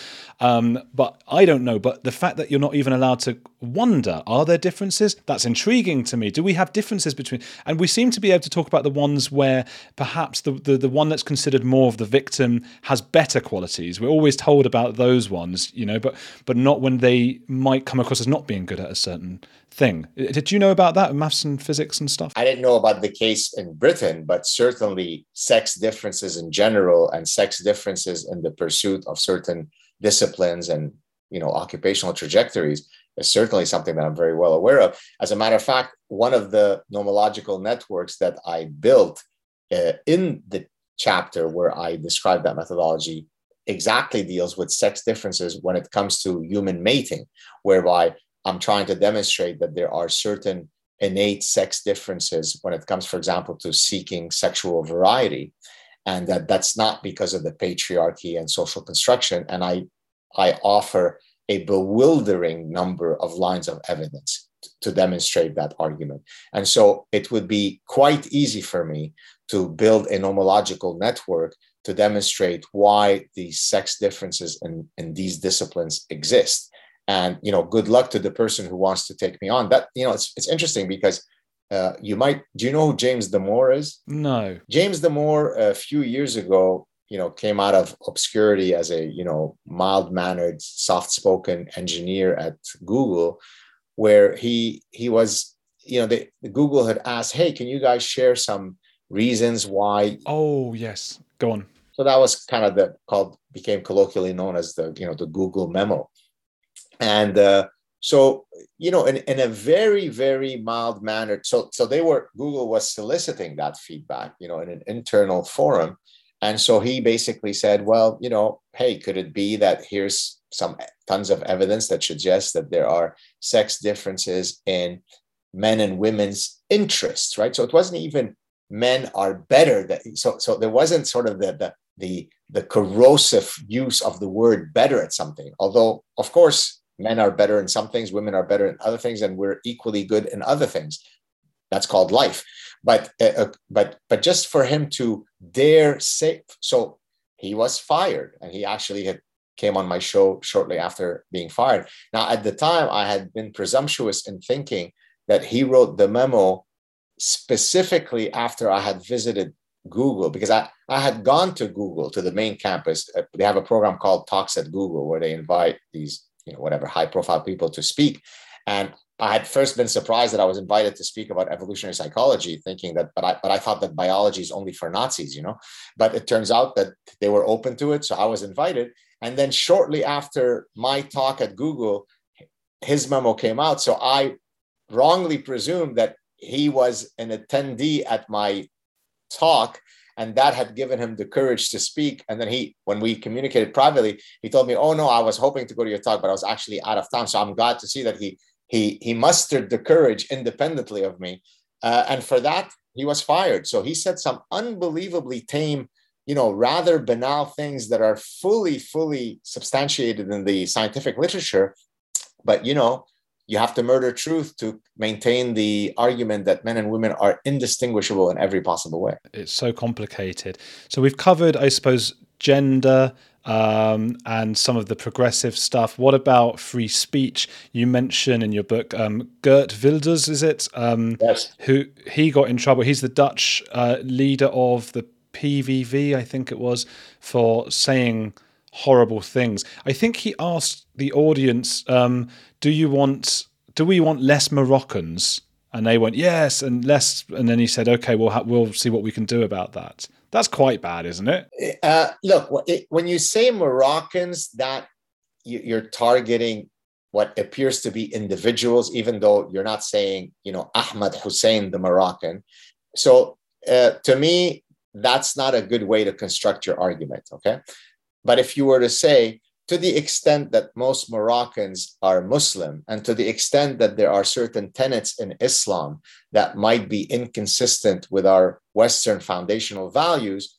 um, but i don't know but the fact that you're not even allowed to wonder are there differences that's intriguing to me do we have differences between and we seem to be able to talk about the ones where perhaps the, the, the one that's considered more of the victim has better qualities we're always told about those ones you know but but not when they might come across as not being good at a certain thing. Did you know about that, maths and physics and stuff? I didn't know about the case in Britain, but certainly sex differences in general and sex differences in the pursuit of certain disciplines and you know occupational trajectories is certainly something that I'm very well aware of. As a matter of fact, one of the nomological networks that I built uh, in the chapter where I describe that methodology exactly deals with sex differences when it comes to human mating, whereby I'm trying to demonstrate that there are certain innate sex differences when it comes, for example, to seeking sexual variety, and that that's not because of the patriarchy and social construction. And I, I offer a bewildering number of lines of evidence to demonstrate that argument. And so it would be quite easy for me to build a nomological network to demonstrate why the sex differences in, in these disciplines exist. And you know, good luck to the person who wants to take me on. That you know, it's it's interesting because uh, you might do you know who James Damore is? No. James Damore a few years ago, you know, came out of obscurity as a you know mild mannered, soft spoken engineer at Google, where he he was you know the, Google had asked, hey, can you guys share some reasons why? Oh yes, go on so that was kind of the called became colloquially known as the you know the Google memo, and uh, so you know in, in a very very mild manner. So so they were Google was soliciting that feedback you know in an internal forum, and so he basically said, well you know hey could it be that here's some tons of evidence that suggests that there are sex differences in men and women's interests right so it wasn't even men are better that so so there wasn't sort of the the the the corrosive use of the word better at something although of course men are better in some things women are better in other things and we're equally good in other things. That's called life. But uh, uh, but but just for him to dare say so he was fired and he actually had came on my show shortly after being fired. Now at the time i had been presumptuous in thinking that he wrote the memo specifically after i had visited Google because I, I had gone to Google to the main campus. Uh, they have a program called Talks at Google where they invite these, you know, whatever high profile people to speak. And I had first been surprised that I was invited to speak about evolutionary psychology, thinking that, but I, but I thought that biology is only for Nazis, you know. But it turns out that they were open to it, so I was invited. And then shortly after my talk at Google, his memo came out. So I wrongly presumed that he was an attendee at my talk and that had given him the courage to speak. And then he when we communicated privately he told me oh no i was hoping to go to your talk but i was actually out of town. So i'm glad to see that he he he mustered the courage independently of me. Uh, and for that he was fired. So he said some unbelievably tame you know rather banal things that are fully fully substantiated in the scientific literature. But you know you have to murder truth to maintain the argument that men and women are indistinguishable in every possible way it's so complicated so we've covered i suppose gender um, and some of the progressive stuff. What about free speech? You mention in your book um, Geert Wilders, is it? Um, yes. Who he got in trouble. He's the Dutch uh, leader of the PVV, I think it was, for saying horrible things. I think he asked the audience, um, "Do you want? Do we want less Moroccans?" And they went, "Yes," and less. And then he said, "Okay, we'll ha- we'll see what we can do about that." That's quite bad, isn't it? Uh, look, when you say Moroccans, that you're targeting what appears to be individuals, even though you're not saying, you know, Ahmed Hussein, the Moroccan. So uh, to me, that's not a good way to construct your argument. Okay. But if you were to say, to the extent that most Moroccans are Muslim, and to the extent that there are certain tenets in Islam that might be inconsistent with our Western foundational values,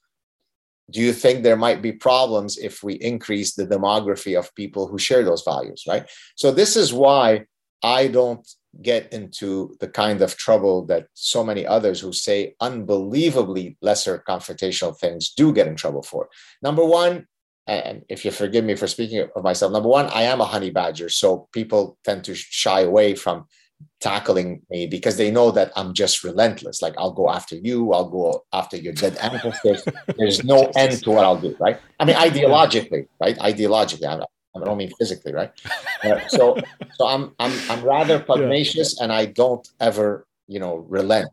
do you think there might be problems if we increase the demography of people who share those values, right? So, this is why I don't get into the kind of trouble that so many others who say unbelievably lesser confrontational things do get in trouble for. Number one, and if you forgive me for speaking of myself, number one, I am a honey badger. So people tend to shy away from tackling me because they know that I'm just relentless. Like I'll go after you, I'll go after your dead ancestors. There's no end to what I'll do, right? I mean, ideologically, right? Ideologically, I'm, I don't mean physically, right? Uh, so, so I'm I'm I'm rather pugnacious, yeah. and I don't ever, you know, relent.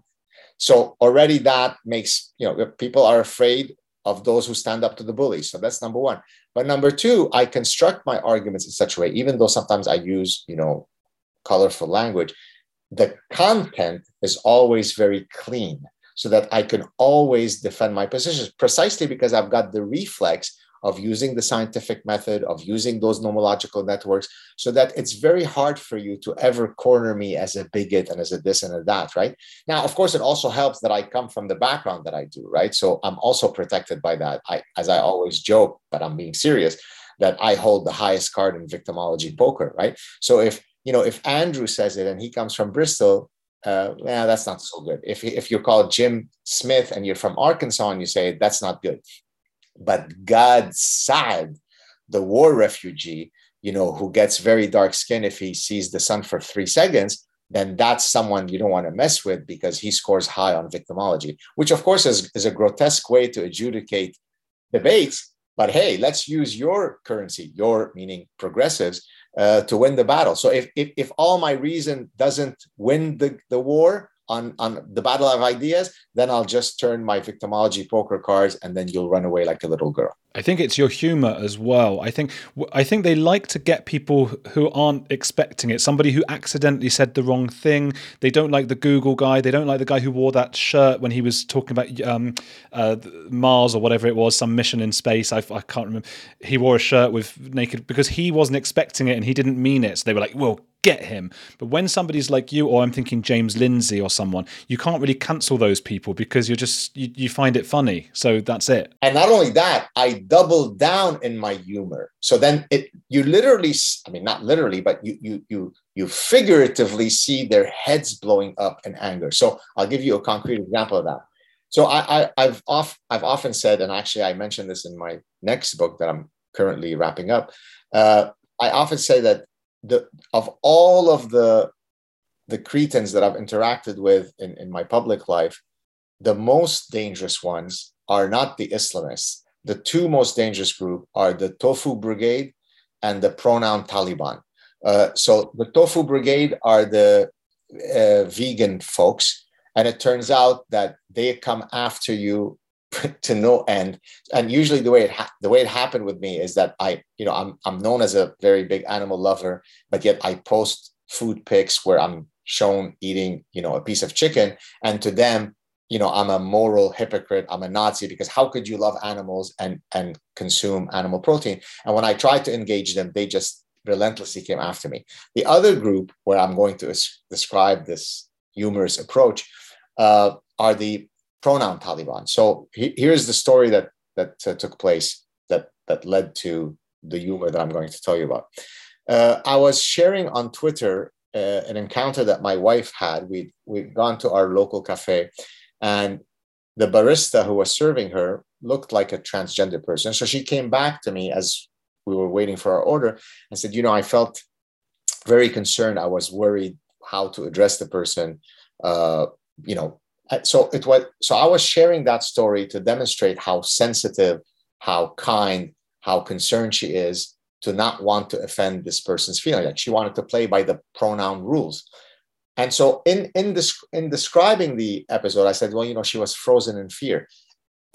So already that makes you know people are afraid of those who stand up to the bully. So that's number one. But number two, I construct my arguments in such a way, even though sometimes I use, you know, colorful language, the content is always very clean so that I can always defend my positions precisely because I've got the reflex of using the scientific method, of using those nomological networks, so that it's very hard for you to ever corner me as a bigot and as a this and a that, right? Now, of course, it also helps that I come from the background that I do, right? So I'm also protected by that. I, as I always joke, but I'm being serious, that I hold the highest card in victimology poker, right? So if you know, if Andrew says it and he comes from Bristol, uh, yeah, that's not so good. If if you're called Jim Smith and you're from Arkansas and you say that's not good, but Gad Saad, the war refugee, you know, who gets very dark skin if he sees the sun for three seconds, then that's someone you don't want to mess with because he scores high on victimology, which of course is, is a grotesque way to adjudicate debates. But hey, let's use your currency, your meaning progressives, uh, to win the battle. So if, if, if all my reason doesn't win the, the war, on on the battle of ideas, then I'll just turn my victimology poker cards, and then you'll run away like a little girl. I think it's your humor as well. I think I think they like to get people who aren't expecting it. Somebody who accidentally said the wrong thing. They don't like the Google guy. They don't like the guy who wore that shirt when he was talking about um, uh, Mars or whatever it was, some mission in space. I, I can't remember. He wore a shirt with naked because he wasn't expecting it and he didn't mean it. So they were like, "Well, get him. But when somebody's like you, or I'm thinking James Lindsay or someone, you can't really cancel those people because you're just you, you find it funny. So that's it. And not only that, I double down in my humor. So then it you literally, I mean not literally, but you you you you figuratively see their heads blowing up in anger. So I'll give you a concrete example of that. So I, I have off I've often said, and actually I mentioned this in my next book that I'm currently wrapping up. Uh, I often say that the of all of the the cretins that I've interacted with in, in my public life, the most dangerous ones are not the Islamists. The two most dangerous group are the Tofu Brigade and the pronoun Taliban. Uh, so the Tofu Brigade are the uh, vegan folks, and it turns out that they come after you to no end. And usually the way it ha- the way it happened with me is that I, you know, I'm I'm known as a very big animal lover, but yet I post food pics where I'm shown eating, you know, a piece of chicken, and to them, you know, I'm a moral hypocrite. I'm a Nazi because how could you love animals and and consume animal protein? And when I tried to engage them, they just relentlessly came after me. The other group where I'm going to describe this humorous approach uh, are the pronoun Taliban. So he, here's the story that that uh, took place that that led to the humor that I'm going to tell you about. Uh, I was sharing on Twitter uh, an encounter that my wife had. We'd we'd gone to our local cafe, and the barista who was serving her looked like a transgender person. So she came back to me as we were waiting for our order and said, "You know, I felt very concerned. I was worried how to address the person. Uh, you know, so it was. So I was sharing that story to demonstrate how sensitive, how kind, how concerned she is to not want to offend this person's feeling. Like she wanted to play by the pronoun rules. And so in in this in describing the episode, I said, well, you know, she was frozen in fear.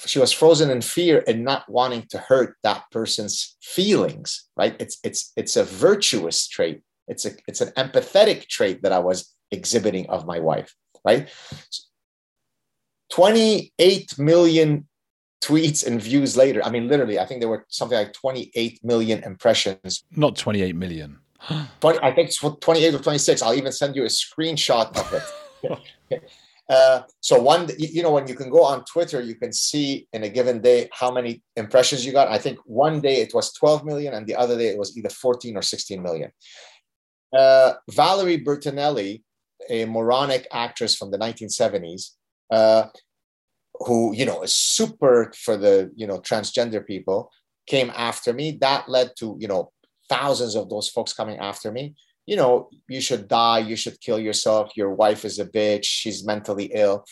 She was frozen in fear and not wanting to hurt that person's feelings, right? It's it's it's a virtuous trait. It's a it's an empathetic trait that I was exhibiting of my wife, right? 28 million tweets and views later. I mean, literally, I think there were something like 28 million impressions. Not 28 million. 20, I think it's 28 or 26. I'll even send you a screenshot of it. uh, so one, you know, when you can go on Twitter, you can see in a given day how many impressions you got. I think one day it was 12 million, and the other day it was either 14 or 16 million. Uh, Valerie Bertinelli, a moronic actress from the 1970s, uh, who you know is super for the you know transgender people came after me that led to you know thousands of those folks coming after me. You know you should die you should kill yourself your wife is a bitch she's mentally ill.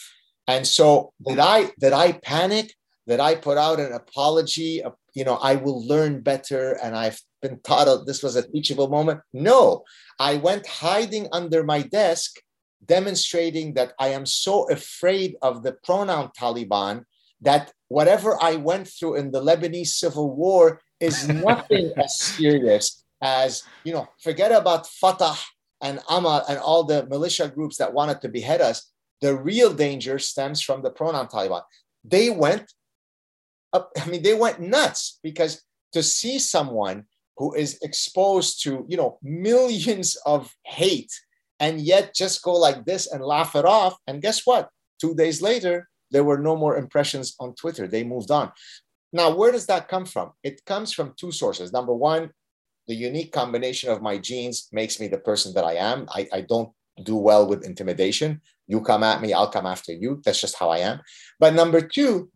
And so did i did i panic? Did i put out an apology you know i will learn better and i've been taught this was a teachable moment? No. I went hiding under my desk demonstrating that I am so afraid of the pronoun Taliban that whatever I went through in the Lebanese civil war is nothing as serious as, you know, forget about Fatah and Amal and all the militia groups that wanted to behead us. The real danger stems from the pronoun Taliban. They went up, I mean, they went nuts because to see someone who is exposed to, you know, millions of hate and yet just go like this and laugh it off. And guess what? Two days later, there were no more impressions on Twitter. They moved on. Now, where does that come from? It comes from two sources. Number one, the unique combination of my genes makes me the person that I am. I, I don't do well with intimidation. You come at me, I'll come after you. That's just how I am. But number two,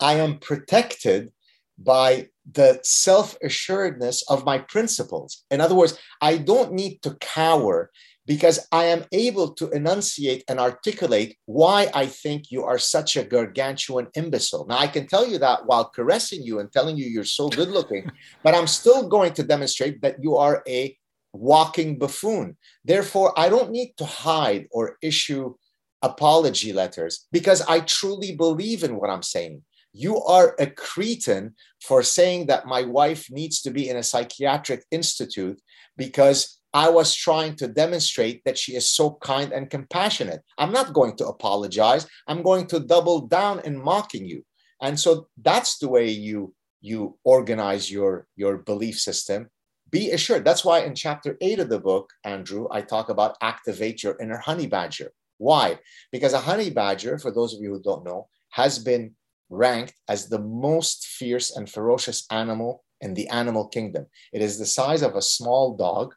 I am protected by the self assuredness of my principles. In other words, I don't need to cower because I am able to enunciate and articulate why I think you are such a gargantuan imbecile. Now, I can tell you that while caressing you and telling you you're so good looking, but I'm still going to demonstrate that you are a walking buffoon. Therefore, I don't need to hide or issue apology letters because I truly believe in what I'm saying. You are a cretin for saying that my wife needs to be in a psychiatric institute because I was trying to demonstrate that she is so kind and compassionate. I'm not going to apologize. I'm going to double down in mocking you. And so that's the way you you organize your your belief system. Be assured. That's why in chapter 8 of the book, Andrew, I talk about activate your inner honey badger. Why? Because a honey badger, for those of you who don't know, has been ranked as the most fierce and ferocious animal in the animal kingdom. It is the size of a small dog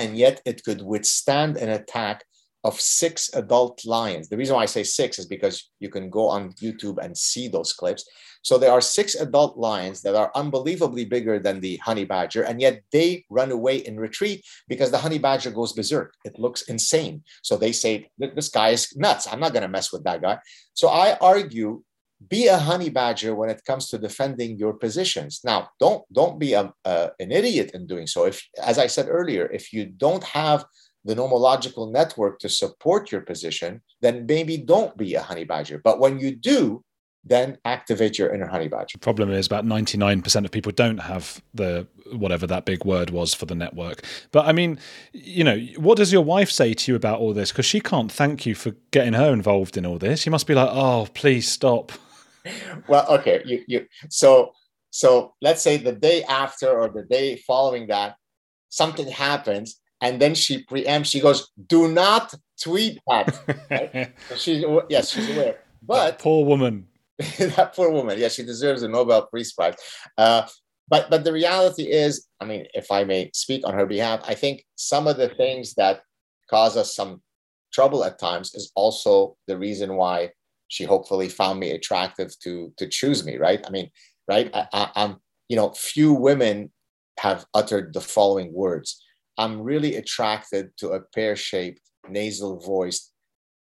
and yet it could withstand an attack of six adult lions. The reason why I say six is because you can go on YouTube and see those clips. So there are six adult lions that are unbelievably bigger than the honey badger, and yet they run away in retreat because the honey badger goes berserk. It looks insane. So they say, This guy is nuts. I'm not going to mess with that guy. So I argue be a honey badger when it comes to defending your positions now don't don't be a, an idiot in doing so if as i said earlier if you don't have the nomological network to support your position then maybe don't be a honey badger but when you do then activate your inner honey badger. The problem is about 99% of people don't have the whatever that big word was for the network. But I mean, you know, what does your wife say to you about all this? Because she can't thank you for getting her involved in all this. She must be like, oh, please stop well, okay, you you so so let's say the day after or the day following that, something happens, and then she preempts. She goes, "Do not tweet that." Right? so she's yes, she's aware. But that poor woman. that poor woman. Yeah, she deserves a Nobel Peace Prize. Uh, but but the reality is, I mean, if I may speak on her behalf, I think some of the things that cause us some trouble at times is also the reason why she hopefully found me attractive to to choose me. Right? I mean, right? I, I, I'm you know, few women have uttered the following words. I'm really attracted to a pear shaped, nasal voiced,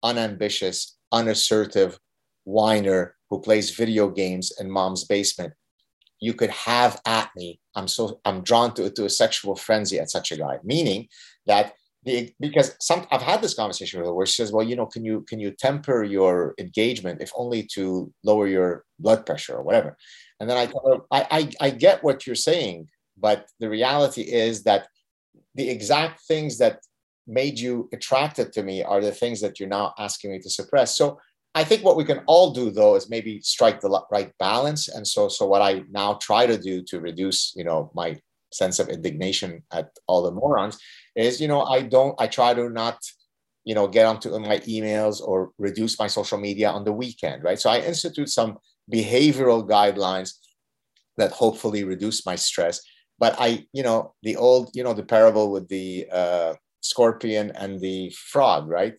unambitious, unassertive whiner who plays video games in mom's basement you could have at me. I'm so I'm drawn to to a sexual frenzy at such a guy. Meaning that because some I've had this conversation with her where she says, well, you know, can you can you temper your engagement if only to lower your blood pressure or whatever? And then I tell her, I, I, I get what you're saying, but the reality is that the exact things that made you attracted to me are the things that you're now asking me to suppress. So I think what we can all do though is maybe strike the right balance. And so, so what I now try to do to reduce, you know, my sense of indignation at all the morons is, you know, I don't, I try to not, you know, get onto my emails or reduce my social media on the weekend, right? So I institute some behavioral guidelines that hopefully reduce my stress. But I, you know, the old, you know, the parable with the uh, scorpion and the frog, right?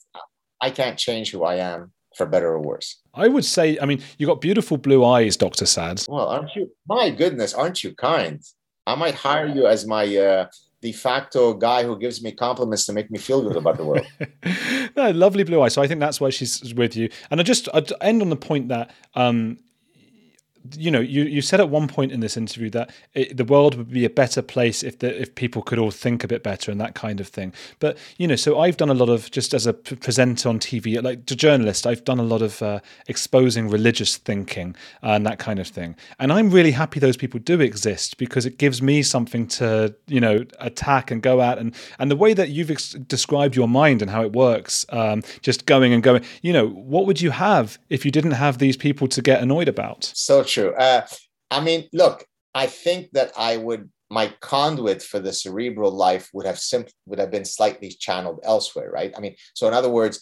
I can't change who I am for better or worse. I would say, I mean, you got beautiful blue eyes, Dr. Saad. Well, aren't you? My goodness, aren't you kind? I might hire you as my uh, de facto guy who gives me compliments to make me feel good about the world. no, lovely blue eyes. So I think that's why she's with you. And I just I'd end on the point that um, you know, you, you said at one point in this interview that it, the world would be a better place if the, if people could all think a bit better and that kind of thing. But you know, so I've done a lot of just as a presenter on TV, like a journalist, I've done a lot of uh, exposing religious thinking and that kind of thing. And I'm really happy those people do exist because it gives me something to you know attack and go at. And and the way that you've ex- described your mind and how it works, um, just going and going. You know, what would you have if you didn't have these people to get annoyed about? So true. Uh, I mean, look, I think that I would my conduit for the cerebral life would have simply would have been slightly channeled elsewhere, right? I mean, so in other words,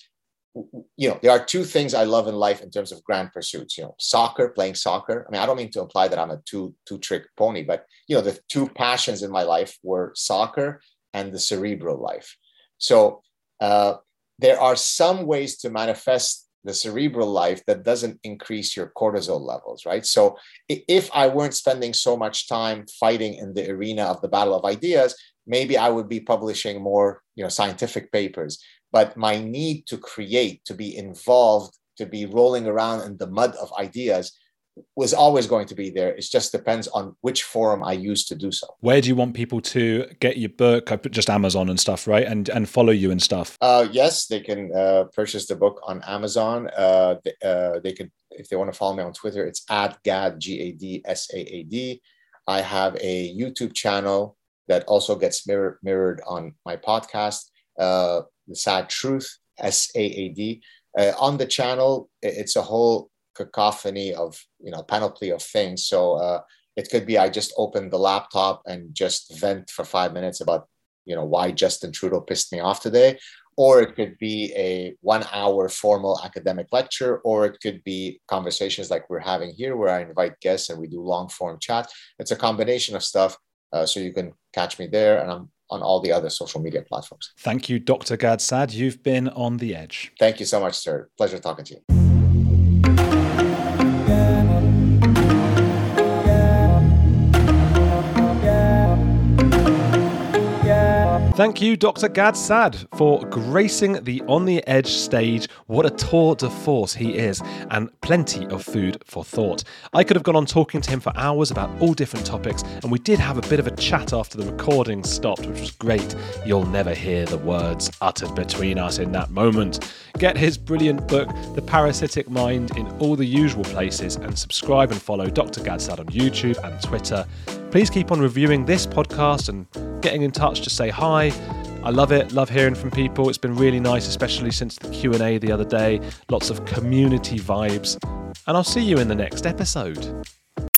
you know, there are two things I love in life in terms of grand pursuits. You know, soccer, playing soccer. I mean, I don't mean to imply that I'm a two two trick pony, but you know, the two passions in my life were soccer and the cerebral life. So uh, there are some ways to manifest the cerebral life that doesn't increase your cortisol levels, right? So if I weren't spending so much time fighting in the arena of the battle of ideas, maybe I would be publishing more, you know, scientific papers. But my need to create, to be involved, to be rolling around in the mud of ideas was always going to be there. It just depends on which forum I use to do so. Where do you want people to get your book? I put just Amazon and stuff, right? And and follow you and stuff. Uh, yes, they can uh, purchase the book on Amazon. Uh, they, uh, they could, if they want to follow me on Twitter, it's at Gad G A D S A A D. I have a YouTube channel that also gets mirror, mirrored on my podcast, uh, The Saad Truth S A A D. Uh, on the channel, it's a whole cacophony of you know panoply of things so uh, it could be i just open the laptop and just vent for five minutes about you know why justin trudeau pissed me off today or it could be a one hour formal academic lecture or it could be conversations like we're having here where i invite guests and we do long form chat it's a combination of stuff uh, so you can catch me there and i'm on all the other social media platforms. Thank you, Dr. Gad Saad. You've been on the edge. Thank you so much, sir. Pleasure talking to you. Thank you, Dr. Gad Saad, for gracing the On the Edge stage. What a tour de force he is, and plenty of food for thought. I could have gone on talking to him for hours about all different topics, and we did have a bit of a chat after the recording stopped, which was great. You'll never hear the words uttered between us in that moment. Get his brilliant book, The Parasitic Mind, in all the usual places, and subscribe and follow Dr. Gad Saad on YouTube and Twitter. Please keep on reviewing this podcast and getting in touch to say hi. I love it. Love hearing from people. It's been really nice, especially since the Q&A the other day. Lots of community vibes. And I'll see you in the next episode.